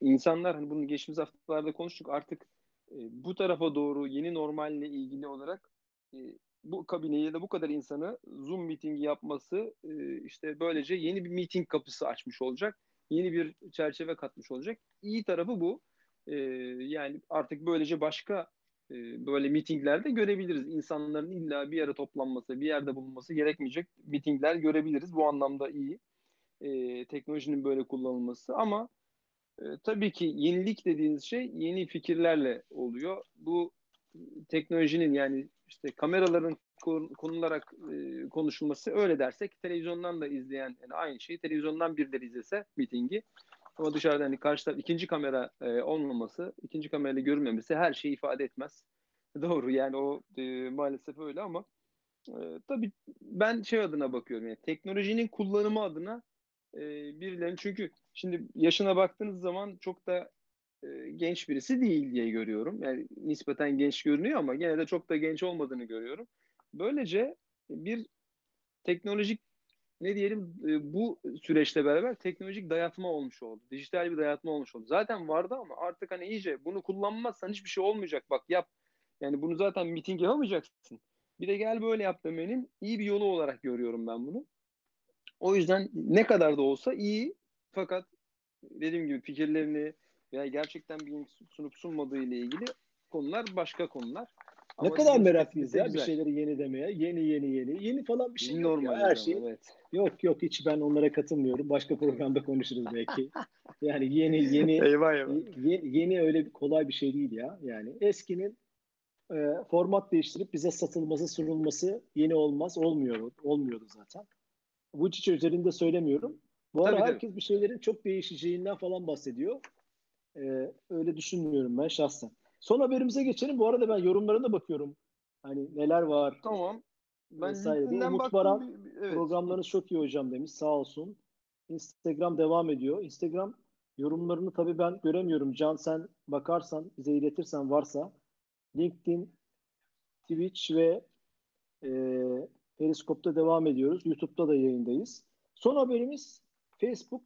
insanlar hani bunu geçtiğimiz haftalarda konuştuk artık e, bu tarafa doğru yeni normalle ilgili olarak e, bu kabineyi ya da bu kadar insanı Zoom mitingi yapması e, işte böylece yeni bir miting kapısı açmış olacak. Yeni bir çerçeve katmış olacak. İyi tarafı bu. E, yani artık böylece başka e, böyle mitinglerde görebiliriz. İnsanların illa bir yere toplanması, bir yerde bulunması gerekmeyecek mitingler görebiliriz. Bu anlamda iyi. Teknolojinin böyle kullanılması ama tabii ki yenilik dediğiniz şey yeni fikirlerle oluyor. Bu teknolojinin yani işte kameraların konularak e, konuşulması öyle dersek televizyondan da izleyen yani aynı şeyi televizyondan birileri izlese mitingi ama dışarıdan hani karşı taraf ikinci kamera e, olmaması, ikinci kamerayla görünmemesi her şeyi ifade etmez. [LAUGHS] Doğru yani o e, maalesef öyle ama e, tabii ben şey adına bakıyorum yani teknolojinin kullanımı adına e, birilerinin çünkü şimdi yaşına baktığınız zaman çok da e, genç birisi değil diye görüyorum. Yani nispeten genç görünüyor ama gene de çok da genç olmadığını görüyorum. Böylece bir teknolojik ne diyelim e, bu süreçle beraber teknolojik dayatma olmuş oldu. Dijital bir dayatma olmuş oldu. Zaten vardı ama artık hani iyice bunu kullanmazsan hiçbir şey olmayacak. Bak yap. Yani bunu zaten miting yapamayacaksın. Bir de gel böyle yap demenin iyi bir yolu olarak görüyorum ben bunu. O yüzden ne kadar da olsa iyi fakat dediğim gibi fikirlerini veya gerçekten bir sunup sunmadığı ile ilgili konular başka konular. Ne Ama kadar meraklıyız ya güzel. bir şeyleri yeni demeye. Yeni yeni yeni. Yeni falan bir şey yeni yok ya. Her şey. Evet. Yok yok hiç ben onlara katılmıyorum. Başka programda konuşuruz belki. [LAUGHS] yani yeni yeni eyvah eyvah. Yeni, yeni öyle bir kolay bir şey değil ya. Yani eskinin e, format değiştirip bize satılması, sunulması yeni olmaz. Olmuyor. Olmuyordu zaten. Bu hiç üzerinde söylemiyorum. Bu tabii, ara tabii. herkes bir şeylerin çok değişeceğinden falan bahsediyor. Ee, öyle düşünmüyorum ben şahsen. Son haberimize geçelim. Bu arada ben yorumlarına da bakıyorum. Hani neler var. Tamam. Ben vesaire Umut Baran evet. programlarınız çok iyi hocam demiş. Sağ olsun. Instagram devam ediyor. Instagram yorumlarını tabii ben göremiyorum. Can sen bakarsan, bize iletirsen varsa LinkedIn, Twitch ve e, Periskop'ta devam ediyoruz. YouTube'da da yayındayız. Son haberimiz Facebook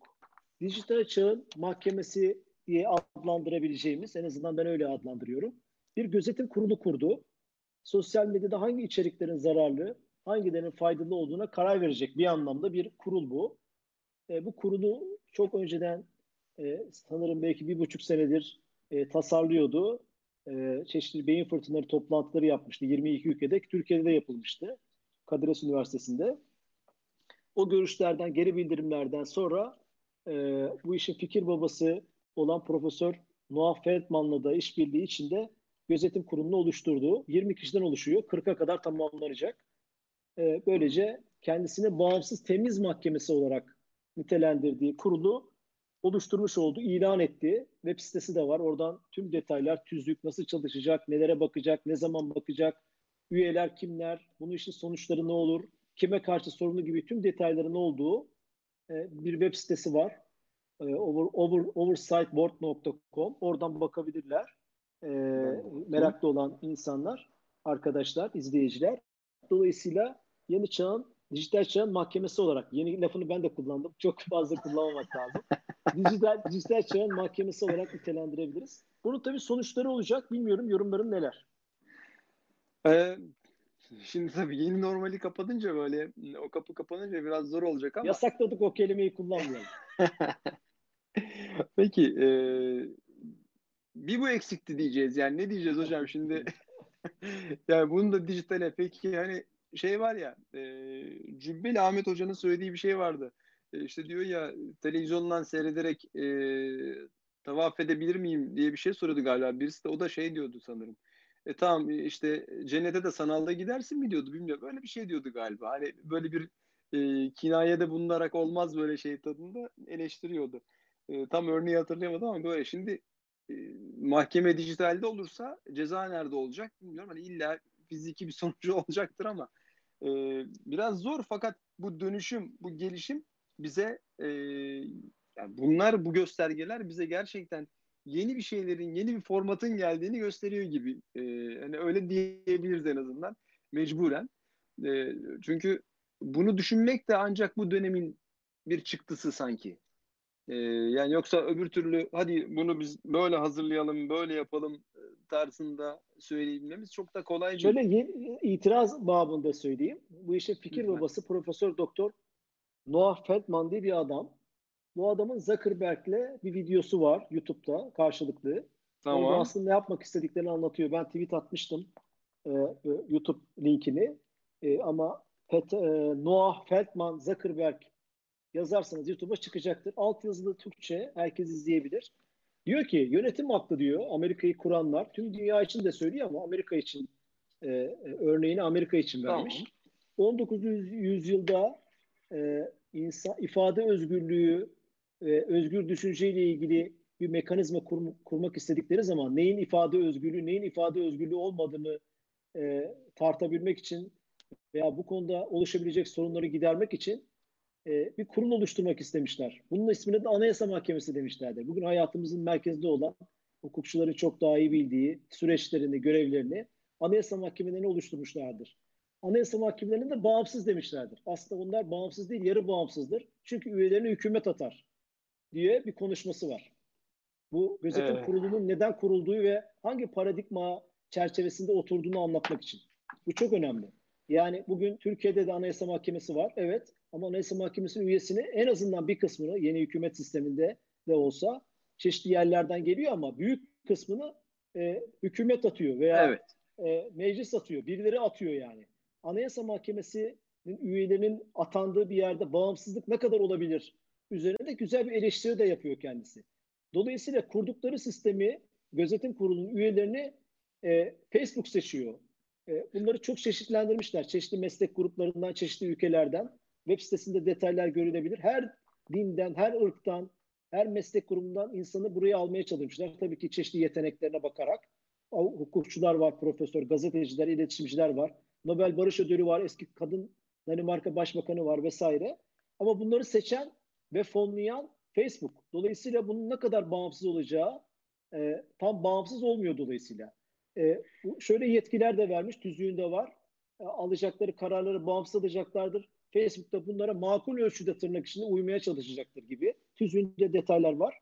dijital çağın mahkemesi diye adlandırabileceğimiz, en azından ben öyle adlandırıyorum. Bir gözetim kurulu kurdu. Sosyal medyada hangi içeriklerin zararlı, hangilerinin faydalı olduğuna karar verecek bir anlamda bir kurul bu. E, bu kurulu çok önceden e, sanırım belki bir buçuk senedir e, tasarlıyordu. E, çeşitli beyin fırtınaları toplantıları yapmıştı. 22 ülkede, Türkiye'de de yapılmıştı. Kadir Has Üniversitesi'nde. O görüşlerden, geri bildirimlerden sonra e, bu işin fikir babası olan Profesör Noah Feldman'la da işbirliği içinde gözetim kurulunu oluşturdu. 20 kişiden oluşuyor. 40'a kadar tamamlanacak. E, böylece kendisine bağımsız temiz mahkemesi olarak nitelendirdiği kurulu oluşturmuş oldu, ilan etti. Web sitesi de var. Oradan tüm detaylar, tüzlük nasıl çalışacak, nelere bakacak, ne zaman bakacak, üyeler kimler, bunun işin sonuçları ne olur, kime karşı sorumlu gibi tüm detayların olduğu e, bir web sitesi var. E, over, over, oversightboard.com oradan bakabilirler. E, meraklı olan insanlar, arkadaşlar, izleyiciler. Dolayısıyla yeni çağın, dijital çağın mahkemesi olarak, yeni lafını ben de kullandım. [LAUGHS] Çok fazla kullanmamak lazım. dijital, dijital çağın mahkemesi olarak nitelendirebiliriz. Bunun tabii sonuçları olacak. Bilmiyorum yorumların neler? Ee, Şimdi tabii yeni normali kapatınca böyle o kapı kapanınca biraz zor olacak ama. Yasakladık o kelimeyi kullanmayalım. [LAUGHS] Peki e, bir bu eksikti diyeceğiz. Yani ne diyeceğiz hocam şimdi? [LAUGHS] yani bunun da dijitale peki hani şey var ya e, Cübbeli Ahmet Hoca'nın söylediği bir şey vardı. E, işte diyor ya televizyondan seyrederek e, tavaf edebilir miyim diye bir şey soruyordu galiba. Birisi de o da şey diyordu sanırım. E tamam işte cennete de sanalda gidersin mi diyordu bilmiyorum. Böyle bir şey diyordu galiba. Hani böyle bir e, kinayede bulunarak olmaz böyle şey tadında eleştiriyordu. E, tam örneği hatırlayamadım ama böyle şimdi e, mahkeme dijitalde olursa ceza nerede olacak bilmiyorum. Hani illa fiziki bir [LAUGHS] sonucu olacaktır ama e, biraz zor fakat bu dönüşüm, bu gelişim bize e, yani bunlar bu göstergeler bize gerçekten yeni bir şeylerin, yeni bir formatın geldiğini gösteriyor gibi. E, hani öyle diyebiliriz en azından mecburen. E, çünkü bunu düşünmek de ancak bu dönemin bir çıktısı sanki. Ee, yani yoksa öbür türlü hadi bunu biz böyle hazırlayalım, böyle yapalım e, tarzında söyleyebilmemiz çok da kolay. Şöyle yeni, itiraz babında söyleyeyim. Bu işin fikir babası Profesör Doktor Noah Feldman diye bir adam. Bu adamın Zuckerberg'le bir videosu var YouTube'da karşılıklı. Tamam. Orada aslında ne yapmak istediklerini anlatıyor. Ben tweet atmıştım e, e YouTube linkini. E, ama Pet, e, Noah Feldman Zuckerberg yazarsanız YouTube'a çıkacaktır. Alt yazılı Türkçe herkes izleyebilir. Diyor ki yönetim hakkı diyor Amerika'yı kuranlar tüm dünya için de söylüyor ama Amerika için e, e örneğini Amerika için vermiş. Tamam. 19. yüzyılda e, insan ifade özgürlüğü e, özgür düşünceyle ilgili bir mekanizma kur, kurmak istedikleri zaman neyin ifade özgürlüğü, neyin ifade özgürlüğü olmadığını e, tartabilmek için veya bu konuda oluşabilecek sorunları gidermek için e, bir kurul oluşturmak istemişler. Bunun ismine de Anayasa Mahkemesi demişlerdi. Bugün hayatımızın merkezinde olan hukukçuların çok daha iyi bildiği süreçlerini, görevlerini Anayasa Mahkemelerini oluşturmuşlardır. Anayasa Mahkemelerine de bağımsız demişlerdir. Aslında onlar bağımsız değil, yarı bağımsızdır. Çünkü üyelerini hükümet atar diye bir konuşması var. Bu gözetim evet. kurulunun neden kurulduğu ve hangi paradigma çerçevesinde oturduğunu anlatmak için. Bu çok önemli. Yani bugün Türkiye'de de Anayasa Mahkemesi var. Evet ama Anayasa Mahkemesi'nin üyesini en azından bir kısmını yeni hükümet sisteminde de olsa çeşitli yerlerden geliyor ama büyük kısmını e, hükümet atıyor veya evet. e, meclis atıyor. Birileri atıyor yani. Anayasa Mahkemesi'nin üyelerinin atandığı bir yerde bağımsızlık ne kadar olabilir? Üzerine güzel bir eleştiri de yapıyor kendisi. Dolayısıyla kurdukları sistemi gözetim kurulunun üyelerini e, Facebook seçiyor. E, bunları çok çeşitlendirmişler. Çeşitli meslek gruplarından, çeşitli ülkelerden. Web sitesinde detaylar görülebilir. Her dinden, her ırktan, her meslek grubundan insanı buraya almaya çalışmışlar. Tabii ki çeşitli yeteneklerine bakarak. Hukukçular var, profesör, gazeteciler, iletişimciler var. Nobel Barış Ödülü var, eski kadın Danimarka Başbakanı var vesaire. Ama bunları seçen ve fonlayan Facebook. Dolayısıyla bunun ne kadar bağımsız olacağı e, tam bağımsız olmuyor dolayısıyla. E, şöyle yetkiler de vermiş, tüzüğünde var. E, alacakları kararları bağımsız alacaklardır. Facebook'ta bunlara makul ölçüde tırnak içinde uymaya çalışacaktır gibi. Tüzüğünde detaylar var.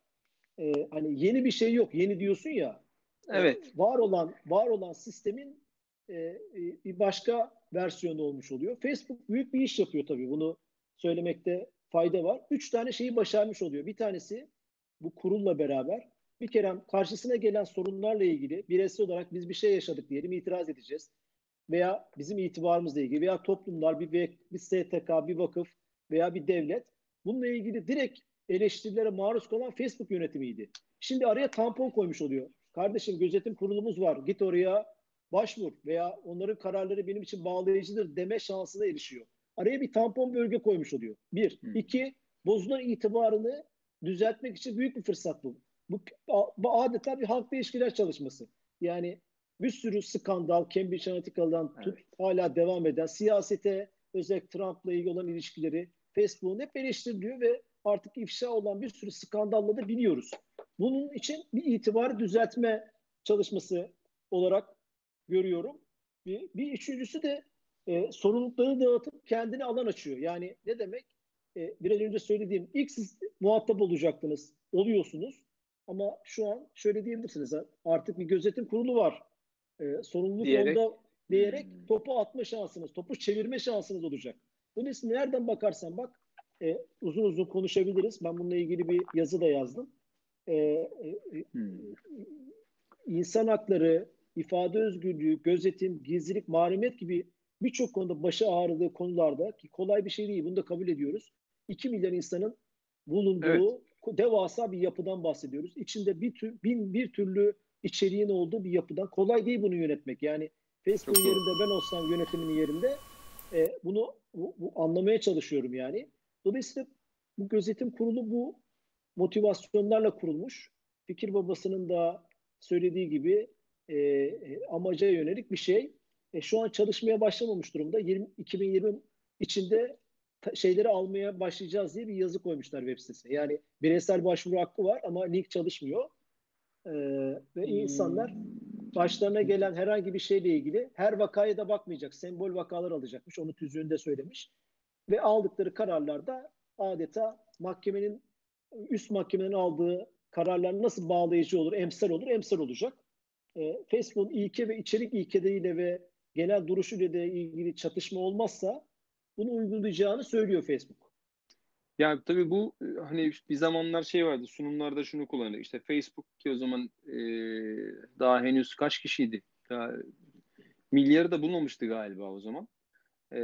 E, hani yeni bir şey yok. Yeni diyorsun ya. E, evet. E, var olan var olan sistemin e, bir başka versiyonu olmuş oluyor. Facebook büyük bir iş yapıyor tabii. Bunu söylemekte fayda var. Üç tane şeyi başarmış oluyor. Bir tanesi bu kurulla beraber bir kere karşısına gelen sorunlarla ilgili bireysel olarak biz bir şey yaşadık diyelim itiraz edeceğiz. Veya bizim itibarımızla ilgili veya toplumlar bir, bir STK, bir vakıf veya bir devlet bununla ilgili direkt eleştirilere maruz kalan Facebook yönetimiydi. Şimdi araya tampon koymuş oluyor. Kardeşim gözetim kurulumuz var. Git oraya başvur veya onların kararları benim için bağlayıcıdır deme şansına erişiyor. Araya bir tampon bölge koymuş oluyor. Bir. Hmm. iki bozulan itibarını düzeltmek için büyük bir fırsat bu. Bu, bu adeta bir halkla ilişkiler çalışması. Yani bir sürü skandal, Cambridge Analytica'dan evet. tut hala devam eden siyasete, özellikle Trump'la ilgili olan ilişkileri Facebook'un hep eleştiriliyor ve artık ifşa olan bir sürü skandalla da biliyoruz. Bunun için bir itibarı düzeltme çalışması olarak görüyorum. Bir, bir üçüncüsü de e, sorumlulukları dağıtıp kendine alan açıyor. Yani ne demek? E, biraz önce söylediğim ilk siz muhatap olacaktınız, oluyorsunuz. Ama şu an şöyle diyebilirsiniz. Artık bir gözetim kurulu var. E, sorumluluk diyerek, onda diyerek hmm. topu atma şansınız, topu çevirme şansınız olacak. İçin nereden bakarsan bak e, uzun uzun konuşabiliriz. Ben bununla ilgili bir yazı da yazdım. E, e, hmm. İnsan hakları, ifade özgürlüğü, gözetim, gizlilik, mahremiyet gibi birçok konuda başı ağrıdığı konularda ki kolay bir şey değil bunu da kabul ediyoruz. 2 milyar insanın bulunduğu evet. devasa bir yapıdan bahsediyoruz. İçinde bir tür, bin bir türlü içeriğin olduğu bir yapıdan kolay değil bunu yönetmek. Yani Facebook'un yerinde ben olsam yönetimin yerinde e, bunu bu, bu anlamaya çalışıyorum yani. Dolayısıyla bu gözetim kurulu bu motivasyonlarla kurulmuş. Fikir babasının da söylediği gibi e, e, amaca yönelik bir şey. E, şu an çalışmaya başlamamış durumda. 20, 2020 içinde şeyleri almaya başlayacağız diye bir yazı koymuşlar web sitesine. Yani bireysel başvuru hakkı var ama link çalışmıyor. E, ve insanlar başlarına gelen herhangi bir şeyle ilgili her vakaya da bakmayacak. Sembol vakalar alacakmış. Onu tüzüğünde söylemiş. Ve aldıkları kararlarda adeta mahkemenin üst mahkemenin aldığı kararlar nasıl bağlayıcı olur, emsal olur, emsal olacak. E, Facebook'un ilke ve içerik ilkeleriyle ve genel duruşuyla da ilgili çatışma olmazsa bunu uygulayacağını söylüyor Facebook. Yani tabii bu hani bir zamanlar şey vardı sunumlarda şunu kullanıyor. İşte Facebook ki o zaman e, daha henüz kaç kişiydi? Daha, milyarı da bulmamıştı galiba o zaman. E,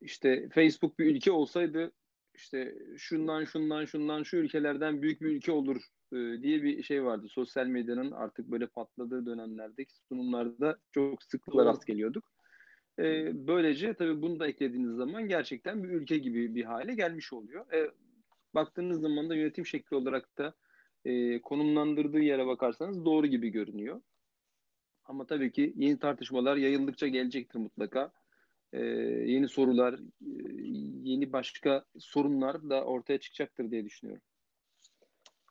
işte Facebook bir ülke olsaydı işte şundan şundan şundan şu ülkelerden büyük bir ülke olur e, diye bir şey vardı. Sosyal medyanın artık böyle patladığı dönemlerdeki sunumlarda çok sıklıkla rast geliyorduk. E, böylece tabii bunu da eklediğiniz zaman gerçekten bir ülke gibi bir hale gelmiş oluyor. E, baktığınız zaman da yönetim şekli olarak da e, konumlandırdığı yere bakarsanız doğru gibi görünüyor. Ama tabii ki yeni tartışmalar yayıldıkça gelecektir mutlaka e, yeni sorular, e, yeni başka sorunlar da ortaya çıkacaktır diye düşünüyorum.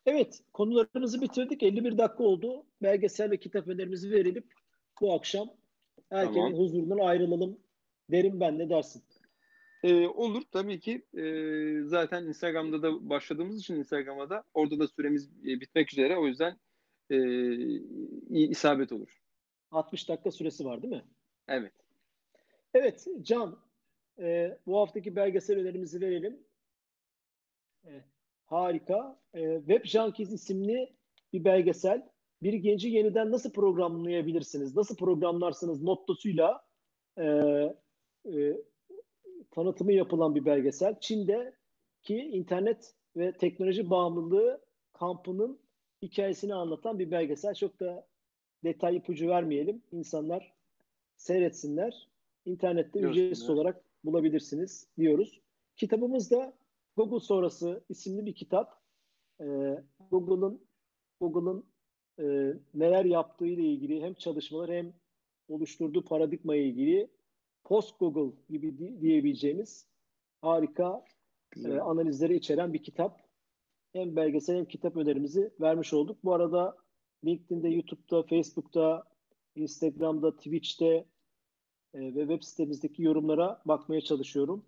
Evet, konularımızı bitirdik. 51 dakika oldu. Belgesel ve kitap önerimizi verelim. Bu akşam herkesin tamam. huzurundan ayrılalım derim ben. Ne dersin? Ee, olur tabii ki. Ee, zaten Instagram'da da başladığımız için Instagram'a da orada da süremiz e, bitmek üzere. O yüzden e, isabet olur. 60 dakika süresi var değil mi? Evet. Evet Can, e, bu haftaki belgesel önerimizi verelim. E, harika. E, Web Junkies isimli bir belgesel. Bir genci yeniden nasıl programlayabilirsiniz, nasıl programlarsınız nottosuyla e, e, tanıtımı yapılan bir belgesel. Çin'de ki internet ve teknoloji bağımlılığı kampının hikayesini anlatan bir belgesel. Çok da detay ipucu vermeyelim. İnsanlar seyretsinler internette ücretsiz olarak bulabilirsiniz diyoruz. Kitabımız da Google sonrası isimli bir kitap. Ee, Google'ın Google'ın e, neler yaptığı ile ilgili hem çalışmalar hem oluşturduğu paradigmaya ilgili post Google gibi di- diyebileceğimiz harika e, analizleri içeren bir kitap. Hem belgesel hem kitap önerimizi vermiş olduk. Bu arada LinkedIn'de, YouTube'da, Facebook'ta, Instagram'da, Twitch'te e, ve web sitemizdeki yorumlara bakmaya çalışıyorum.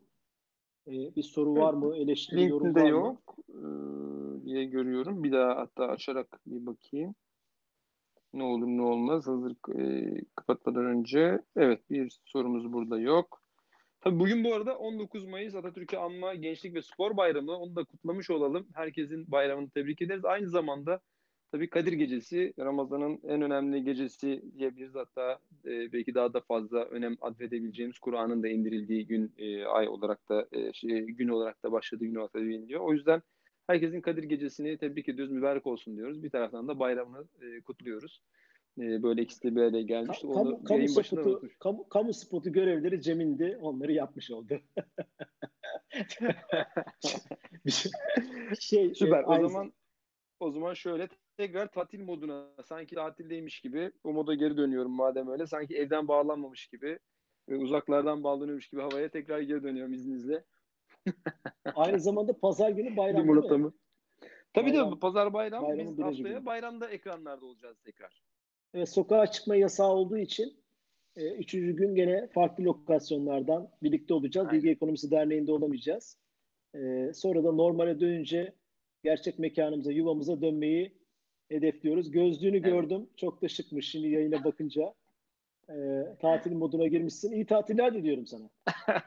E, bir soru var mı? Eleştiri, yorum var yok e, diye görüyorum. Bir daha hatta açarak bir bakayım. Ne olur ne olmaz. Hazır e, kapatmadan önce. Evet bir sorumuz burada yok. Tabii bugün bu arada 19 Mayıs Atatürk'ü anma Gençlik ve Spor Bayramı. Onu da kutlamış olalım. Herkesin bayramını tebrik ederiz. Aynı zamanda Tabii Kadir Gecesi Ramazan'ın en önemli gecesi diyebiliriz. Hatta e, belki daha da fazla önem atfedebileceğimiz Kur'an'ın da indirildiği gün e, ay olarak da e, şey, gün olarak da başladığı gün olarak da biliniyor. O yüzden herkesin Kadir Gecesi'ni tebrik ediyoruz, mübarek olsun diyoruz. Bir taraftan da bayramını e, kutluyoruz. E, böyle ikisi de bir araya gelmişti. Ka- kamu, kamu, spotu, kamu, kamu spotu görevleri Cem'indi. Onları yapmış oldu. [LAUGHS] [LAUGHS] şey, Süper. E, o zaman o zaman şöyle tekrar tatil moduna sanki tatildeymiş gibi o moda geri dönüyorum madem öyle. Sanki evden bağlanmamış gibi ve uzaklardan bağlanıyormuş gibi havaya tekrar geri dönüyorum izninizle. [LAUGHS] Aynı zamanda pazar günü bayram değil mi? Mı? Tabii bayram, de pazar bayram. Biz haftaya günü. bayramda ekranlarda olacağız tekrar. Evet, sokağa çıkma yasağı olduğu için e, üçüncü gün gene farklı lokasyonlardan birlikte olacağız. Aynen. Bilgi Ekonomisi Derneği'nde olamayacağız. E, sonra da normale dönünce gerçek mekanımıza, yuvamıza dönmeyi hedefliyoruz. Gözlüğünü evet. gördüm. Çok da şıkmış şimdi yayına bakınca. e, tatil moduna girmişsin. İyi tatiller diliyorum sana. [LAUGHS]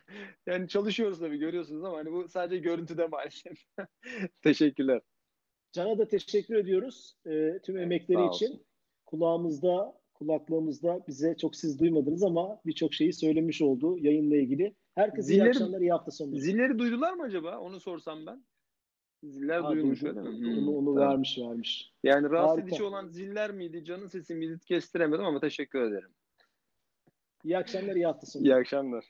yani çalışıyoruz tabii görüyorsunuz ama hani bu sadece görüntüde maalesef. [LAUGHS] Teşekkürler. Can'a da teşekkür ediyoruz e, tüm emekleri için. Kulağımızda, kulaklığımızda bize çok siz duymadınız ama birçok şeyi söylemiş oldu yayınla ilgili. Herkese Zilleri, iyi akşamlar, iyi hafta sonları. Zilleri duydular mı acaba? Onu sorsam ben. Ziller Ha, duyulmuş duydum. Onu, onu tamam. vermiş vermiş. Yani rahatsız Harika. edici olan ziller miydi? Canın sesi miydi? Kestiremedim ama teşekkür ederim. İyi akşamlar, iyi hafta. İyi akşamlar.